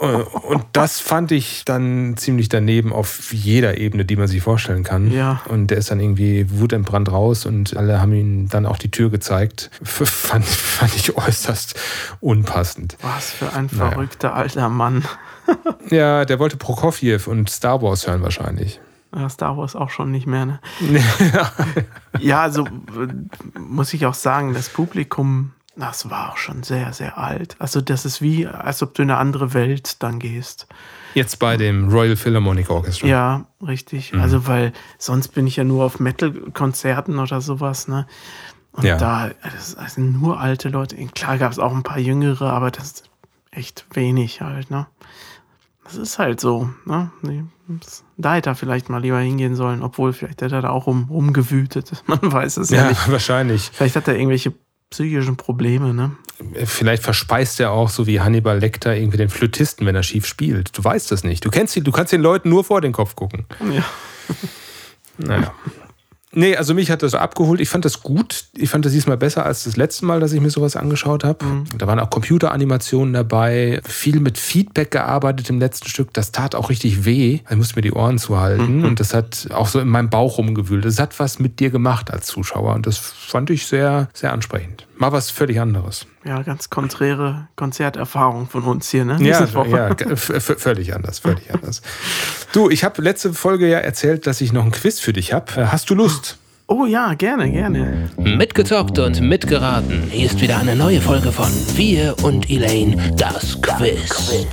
Und das fand ich dann ziemlich daneben auf jeder Ebene, die man sich vorstellen kann. Ja. Und der ist dann irgendwie wutentbrannt raus und alle haben ihm dann auch die Tür gezeigt. Fand, fand ich äußerst unpassend. Was für ein verrückter naja. alter Mann. ja, der wollte Prokofjew und Star Wars hören wahrscheinlich. Ja, Star Wars auch schon nicht mehr, ne? ja, also muss ich auch sagen, das Publikum das war auch schon sehr, sehr alt. Also das ist wie, als ob du in eine andere Welt dann gehst. Jetzt bei dem Royal Philharmonic Orchestra. Ja, richtig. Mhm. Also weil sonst bin ich ja nur auf Metal-Konzerten oder sowas, ne? Und ja. da, das sind nur alte Leute. Klar gab es auch ein paar jüngere, aber das ist echt wenig halt, ne? Das ist halt so, ne? Da hätte er vielleicht mal lieber hingehen sollen, obwohl vielleicht hätte er da auch rum, rumgewütet. Man weiß es ja, ja nicht. wahrscheinlich. Vielleicht hat er irgendwelche psychischen Probleme, ne? Vielleicht verspeist er auch so wie Hannibal Lecter irgendwie den Flötisten, wenn er schief spielt. Du weißt das nicht. Du kennst die, du kannst den Leuten nur vor den Kopf gucken. Ja. Naja. Nee, also mich hat das abgeholt. Ich fand das gut. Ich fand das diesmal besser als das letzte Mal, dass ich mir sowas angeschaut habe. Mhm. Da waren auch Computeranimationen dabei, viel mit Feedback gearbeitet im letzten Stück. Das tat auch richtig weh. Ich musste mir die Ohren zuhalten mhm. und das hat auch so in meinem Bauch rumgewühlt. Das hat was mit dir gemacht als Zuschauer und das fand ich sehr, sehr ansprechend. Mal was völlig anderes. Ja, ganz konträre Konzerterfahrung von uns hier, ne? Ja, ja völlig anders, völlig anders. Du, ich habe letzte Folge ja erzählt, dass ich noch ein Quiz für dich habe. Äh, hast du Lust? Oh ja, gerne, gerne. Mitgezockt und mitgeraten. Hier ist wieder eine neue Folge von Wir und Elaine, das Quiz.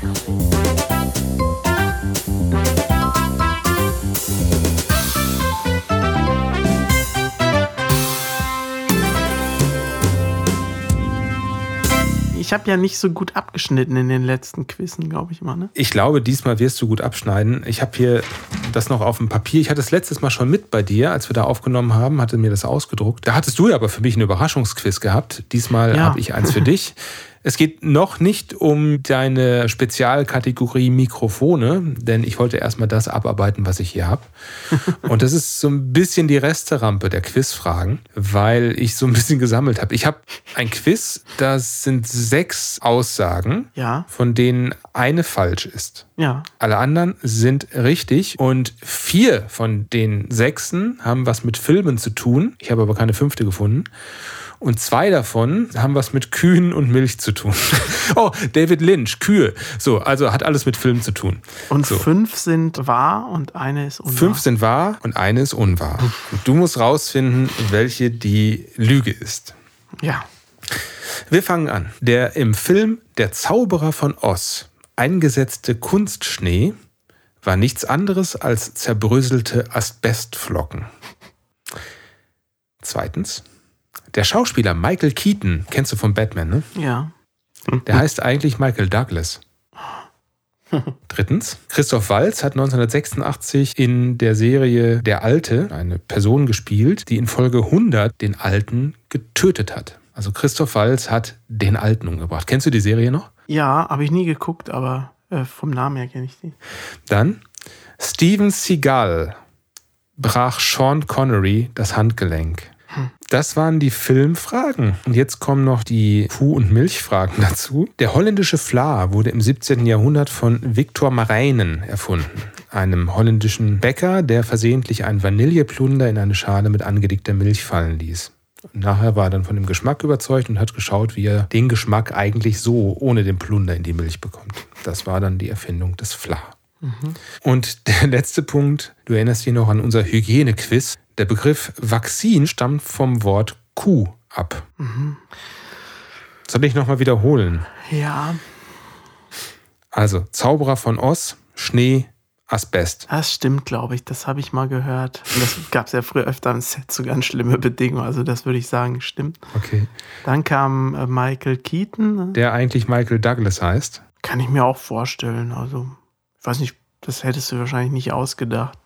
Ich habe ja nicht so gut abgeschnitten in den letzten Quizzen, glaube ich mal. Ne? Ich glaube, diesmal wirst du gut abschneiden. Ich habe hier das noch auf dem Papier. Ich hatte es letztes Mal schon mit bei dir, als wir da aufgenommen haben, hatte mir das ausgedruckt. Da hattest du ja aber für mich einen Überraschungsquiz gehabt. Diesmal ja. habe ich eins für dich. Es geht noch nicht um deine Spezialkategorie Mikrofone, denn ich wollte erstmal das abarbeiten, was ich hier habe. Und das ist so ein bisschen die Resterampe der Quizfragen, weil ich so ein bisschen gesammelt habe. Ich habe ein Quiz, das sind sechs Aussagen, ja. von denen eine falsch ist. Ja. Alle anderen sind richtig und vier von den sechsen haben was mit Filmen zu tun. Ich habe aber keine fünfte gefunden. Und zwei davon haben was mit Kühen und Milch zu tun. oh, David Lynch, Kühe. So, also hat alles mit Film zu tun. Und so. fünf sind wahr und eine ist unwahr. Fünf sind wahr und eine ist unwahr. Und du musst rausfinden, welche die Lüge ist. Ja. Wir fangen an. Der im Film Der Zauberer von Oz eingesetzte Kunstschnee war nichts anderes als zerbröselte Asbestflocken. Zweitens. Der Schauspieler Michael Keaton, kennst du von Batman, ne? Ja. Der heißt eigentlich Michael Douglas. Drittens, Christoph Walz hat 1986 in der Serie Der Alte eine Person gespielt, die in Folge 100 den Alten getötet hat. Also Christoph Walz hat den Alten umgebracht. Kennst du die Serie noch? Ja, habe ich nie geguckt, aber äh, vom Namen her kenne ich die. Dann Steven Seagal brach Sean Connery das Handgelenk. Das waren die Filmfragen. Und jetzt kommen noch die Kuh- und Milchfragen dazu. Der holländische Fla wurde im 17. Jahrhundert von Victor Marijnen erfunden, einem holländischen Bäcker, der versehentlich einen Vanilleplunder in eine Schale mit angedickter Milch fallen ließ. Und nachher war er dann von dem Geschmack überzeugt und hat geschaut, wie er den Geschmack eigentlich so ohne den Plunder in die Milch bekommt. Das war dann die Erfindung des Fla. Und der letzte Punkt, du erinnerst dich noch an unser Hygienequiz. Der Begriff Vakzin stammt vom Wort Kuh ab. Soll ich nochmal wiederholen? Ja, Also Zauberer von Oz, Schnee, Asbest. das stimmt, glaube ich. Das habe ich mal gehört. Und das gab es ja früher öfter im Set, so ganz schlimme Bedingungen. Also das würde ich sagen, stimmt. Okay. Dann kam äh, Michael Keaton. ne? Der eigentlich Michael Douglas heißt. Kann ich mir auch vorstellen. Also, ich weiß nicht, das hättest du wahrscheinlich nicht ausgedacht.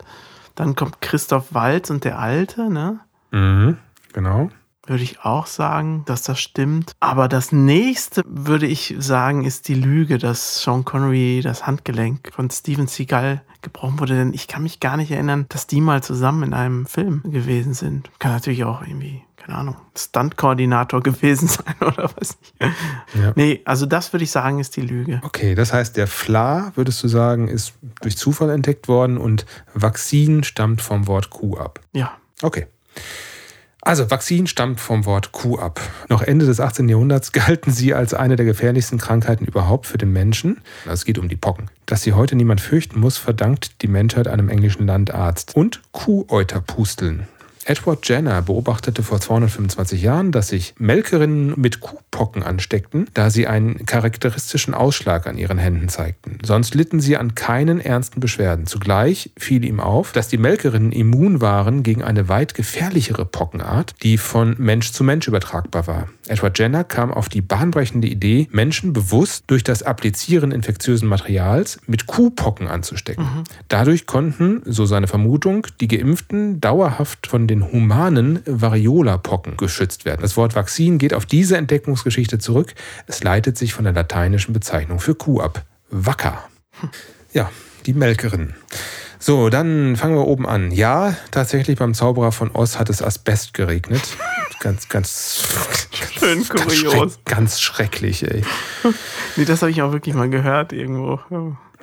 Dann kommt Christoph Waltz und der Alte, ne? Mhm. Genau. Würde ich auch sagen, dass das stimmt. Aber das nächste, würde ich sagen, ist die Lüge, dass Sean Connery das Handgelenk von Steven Seagal gebrochen wurde. Denn ich kann mich gar nicht erinnern, dass die mal zusammen in einem Film gewesen sind. Kann natürlich auch irgendwie, keine Ahnung, Stunt-Koordinator gewesen sein oder was nicht. Ja. Nee, also das würde ich sagen, ist die Lüge. Okay, das heißt, der Fla, würdest du sagen, ist durch Zufall entdeckt worden und Vakzin stammt vom Wort Kuh ab. Ja. Okay. Also, Vakzin stammt vom Wort Kuh ab. Noch Ende des 18. Jahrhunderts galten sie als eine der gefährlichsten Krankheiten überhaupt für den Menschen. Also es geht um die Pocken. Dass sie heute niemand fürchten muss, verdankt die Menschheit einem englischen Landarzt. Und Kuhäuterpusteln. Edward Jenner beobachtete vor 225 Jahren, dass sich Melkerinnen mit Kuhpocken ansteckten, da sie einen charakteristischen Ausschlag an ihren Händen zeigten. Sonst litten sie an keinen ernsten Beschwerden. Zugleich fiel ihm auf, dass die Melkerinnen immun waren gegen eine weit gefährlichere Pockenart, die von Mensch zu Mensch übertragbar war. Edward Jenner kam auf die bahnbrechende Idee, Menschen bewusst durch das Applizieren infektiösen Materials mit Kuhpocken anzustecken. Dadurch konnten, so seine Vermutung, die Geimpften dauerhaft von den humanen Variola-Pocken geschützt werden. Das Wort Vakzin geht auf diese Entdeckungsgeschichte zurück. Es leitet sich von der lateinischen Bezeichnung für Kuh ab. Wacker. Ja, die Melkerin. So, dann fangen wir oben an. Ja, tatsächlich beim Zauberer von Oz hat es Asbest geregnet. Ganz, ganz, Schön ganz, kurios. schreck, ganz schrecklich, ey. Nee, das habe ich auch wirklich mal gehört irgendwo.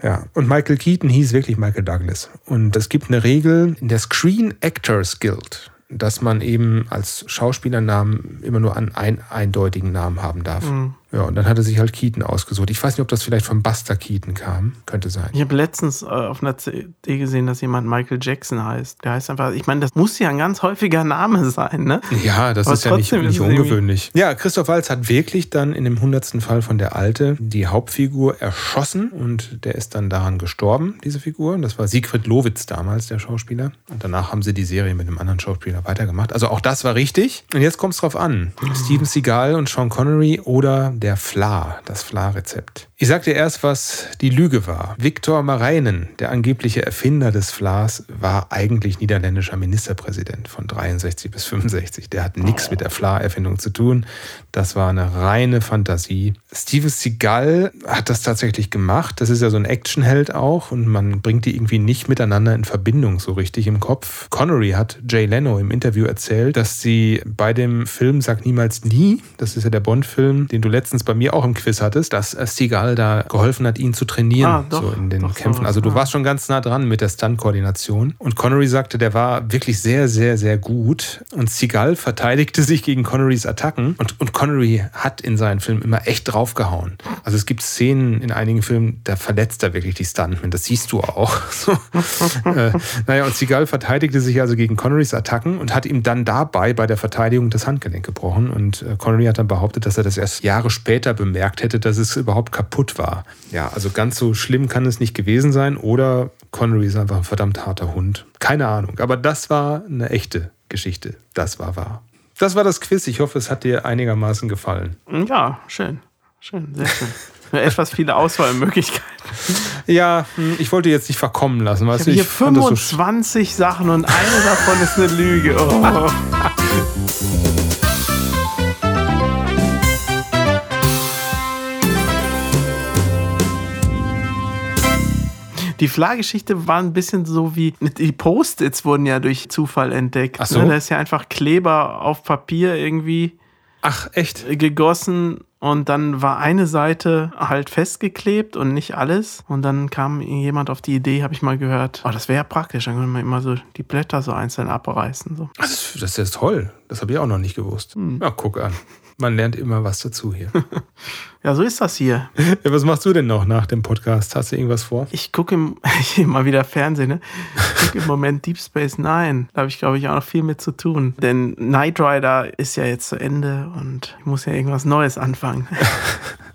Ja, und Michael Keaton hieß wirklich Michael Douglas. Und es gibt eine Regel in der Screen Actors Guild, dass man eben als Schauspielernamen immer nur einen ein, eindeutigen Namen haben darf. Ja, und dann hat er sich halt Keaton ausgesucht. Ich weiß nicht, ob das vielleicht von Buster Keaton kam. Könnte sein. Ich habe letztens äh, auf einer CD gesehen, dass jemand Michael Jackson heißt. Der heißt einfach, ich meine, das muss ja ein ganz häufiger Name sein, ne? Ja, das Aber ist ja nicht, nicht ungewöhnlich. Ja, Christoph Waltz hat wirklich dann in dem hundertsten Fall von der Alte die Hauptfigur erschossen und der ist dann daran gestorben, diese Figur. Das war Siegfried Lowitz damals, der Schauspieler. Und danach haben sie die Serie mit einem anderen Schauspieler weitergemacht. Also auch das war richtig. Und jetzt kommt es drauf an. Steven Seagal und Sean Connery oder der Fla, das Fla-Rezept. Ich sagte erst, was die Lüge war. Viktor Marijnen, der angebliche Erfinder des Flas, war eigentlich niederländischer Ministerpräsident von 63 bis 65. Der hat nichts mit der Fla-Erfindung zu tun. Das war eine reine Fantasie. Steven Seagal hat das tatsächlich gemacht. Das ist ja so ein Actionheld auch und man bringt die irgendwie nicht miteinander in Verbindung so richtig im Kopf. Connery hat Jay Leno im Interview erzählt, dass sie bei dem Film Sag niemals nie, das ist ja der Bond-Film, den du letztens bei mir auch im Quiz hattest, dass äh, Seagal da geholfen hat, ihn zu trainieren, Ah, doch, so in den doch, Kämpfen. Also du ja. warst schon ganz nah dran mit der Stunt-Koordination. Und Connery sagte, der war wirklich sehr, sehr, sehr gut. Und Seagal verteidigte sich gegen Connerys Attacken. Und, und Connery hat in seinen Filmen immer echt draufgehauen. Also es gibt Szenen in einigen Filmen, da verletzt er wirklich die Stuntmen. Das siehst du auch. So. äh, naja, und Seagal verteidigte sich also gegen Connerys Attacken und hat ihm dann dabei bei der Verteidigung das Handgelenk gebrochen. Und äh, Connery hat dann behauptet, dass er das erst Jahre später bemerkt hätte, dass es überhaupt kaputt war. Ja, also ganz so schlimm kann es nicht gewesen sein. Oder Connery ist einfach ein verdammt harter Hund. Keine Ahnung. Aber das war eine echte Geschichte. Das war wahr. Das war das Quiz. Ich hoffe, es hat dir einigermaßen gefallen. Ja, schön. Schön, sehr schön. Etwas viele Auswahlmöglichkeiten. Ja, hm, ich wollte jetzt nicht verkommen lassen. Ich Weißt habe du, hier ich fand das so 25 Sachen und eine davon ist eine Lüge. Oh. Die Flaggeschichte war ein bisschen so wie, die Post-its wurden ja durch Zufall entdeckt. Ach so. Ne? Da ist ja einfach Kleber auf Papier irgendwie Ach, echt? gegossen und dann war eine Seite halt festgeklebt und nicht alles. Und dann kam jemand auf die Idee, habe ich mal gehört, oh, das wäre ja praktisch, dann könnte man immer so die Blätter so einzeln abreißen. So. Das, das ist jetzt toll. Das habe ich auch noch nicht gewusst. Ja, guck an. Man lernt immer was dazu hier. Ja, so ist das hier. ja, was machst du denn noch nach dem Podcast? Hast du irgendwas vor? Ich gucke im, mal wieder Fernsehen, ne? Ich gucke im Moment Deep Space Nine. Da habe ich, glaube ich, auch noch viel mit zu tun. Denn Knight Rider ist ja jetzt zu Ende und ich muss ja irgendwas Neues anfangen.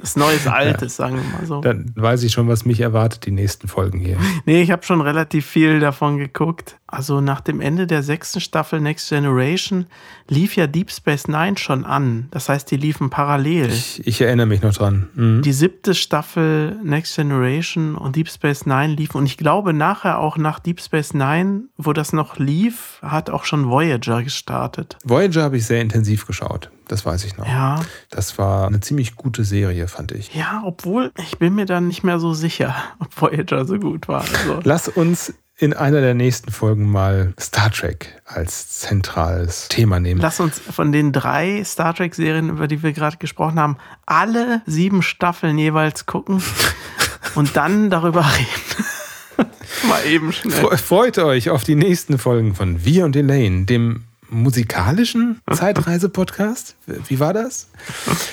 Das Neues Altes, sagen wir mal so. Dann weiß ich schon, was mich erwartet, die nächsten Folgen hier. Nee, ich habe schon relativ viel davon geguckt. Also nach dem Ende der sechsten Staffel Next Generation lief ja Deep Space Nine schon an. Das heißt, die liefen parallel. Ich, ich erinnere mich noch dran. Mhm. Die siebte Staffel Next Generation und Deep Space Nine liefen. Und ich glaube, nachher auch nach Deep Space Nine, wo das noch lief, hat auch schon Voyager gestartet. Voyager habe ich sehr intensiv geschaut. Das weiß ich noch. Ja. Das war eine ziemlich gute Serie, fand ich. Ja, obwohl ich bin mir dann nicht mehr so sicher, ob Voyager so gut war. Also, Lass uns in einer der nächsten Folgen mal Star Trek als zentrales Thema nehmen. lass uns von den drei Star Trek-Serien, über die wir gerade gesprochen haben, alle sieben Staffeln jeweils gucken und dann darüber reden. Mal eben schnell. Fre- Freut euch auf die nächsten Folgen von Wir und Elaine, dem musikalischen Zeitreise-Podcast. Wie war das?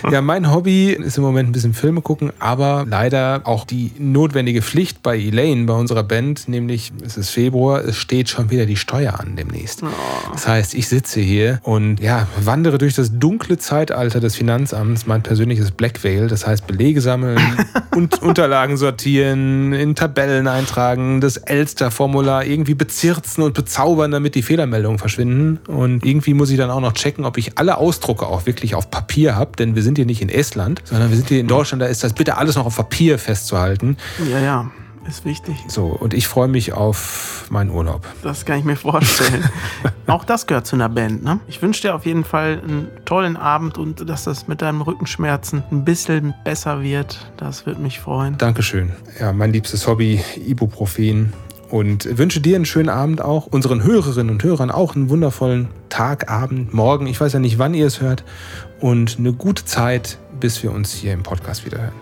Ja, mein Hobby ist im Moment ein bisschen Filme gucken, aber leider auch die notwendige Pflicht bei Elaine, bei unserer Band, nämlich es ist Februar, es steht schon wieder die Steuer an demnächst. Das heißt, ich sitze hier und ja, wandere durch das dunkle Zeitalter des Finanzamts, mein persönliches Black Veil, das heißt Belege sammeln und Unterlagen sortieren, in Tabellen eintragen, das Elster-Formular irgendwie bezirzen und bezaubern, damit die Fehlermeldungen verschwinden. Und irgendwie muss ich dann auch noch checken, ob ich alle Ausdrucke auch wirklich auf Papier habe, denn wir sind hier nicht in Estland, sondern wir sind hier in Deutschland, da ist das bitte alles noch auf Papier festzuhalten. Ja, ja, ist wichtig. So, und ich freue mich auf meinen Urlaub. Das kann ich mir vorstellen. Auch das gehört zu einer Band, ne? Ich wünsche dir auf jeden Fall einen tollen Abend und dass das mit deinen Rückenschmerzen ein bisschen besser wird. Das würde mich freuen. Dankeschön. Ja, mein liebstes Hobby, Ibuprofen. Und wünsche dir einen schönen Abend auch, unseren Hörerinnen und Hörern auch einen wundervollen Tag, Abend, Morgen. Ich weiß ja nicht, wann ihr es hört. Und eine gute Zeit, bis wir uns hier im Podcast wieder hören.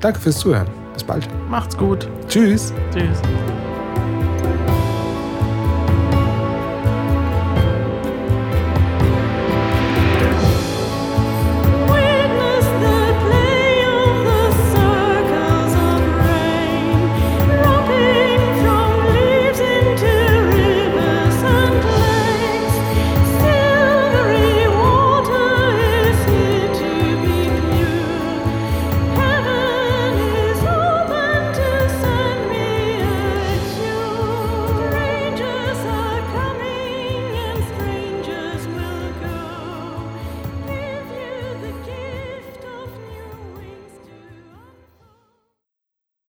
Danke fürs Zuhören. Bis bald. Macht's gut. Tschüss. Tschüss.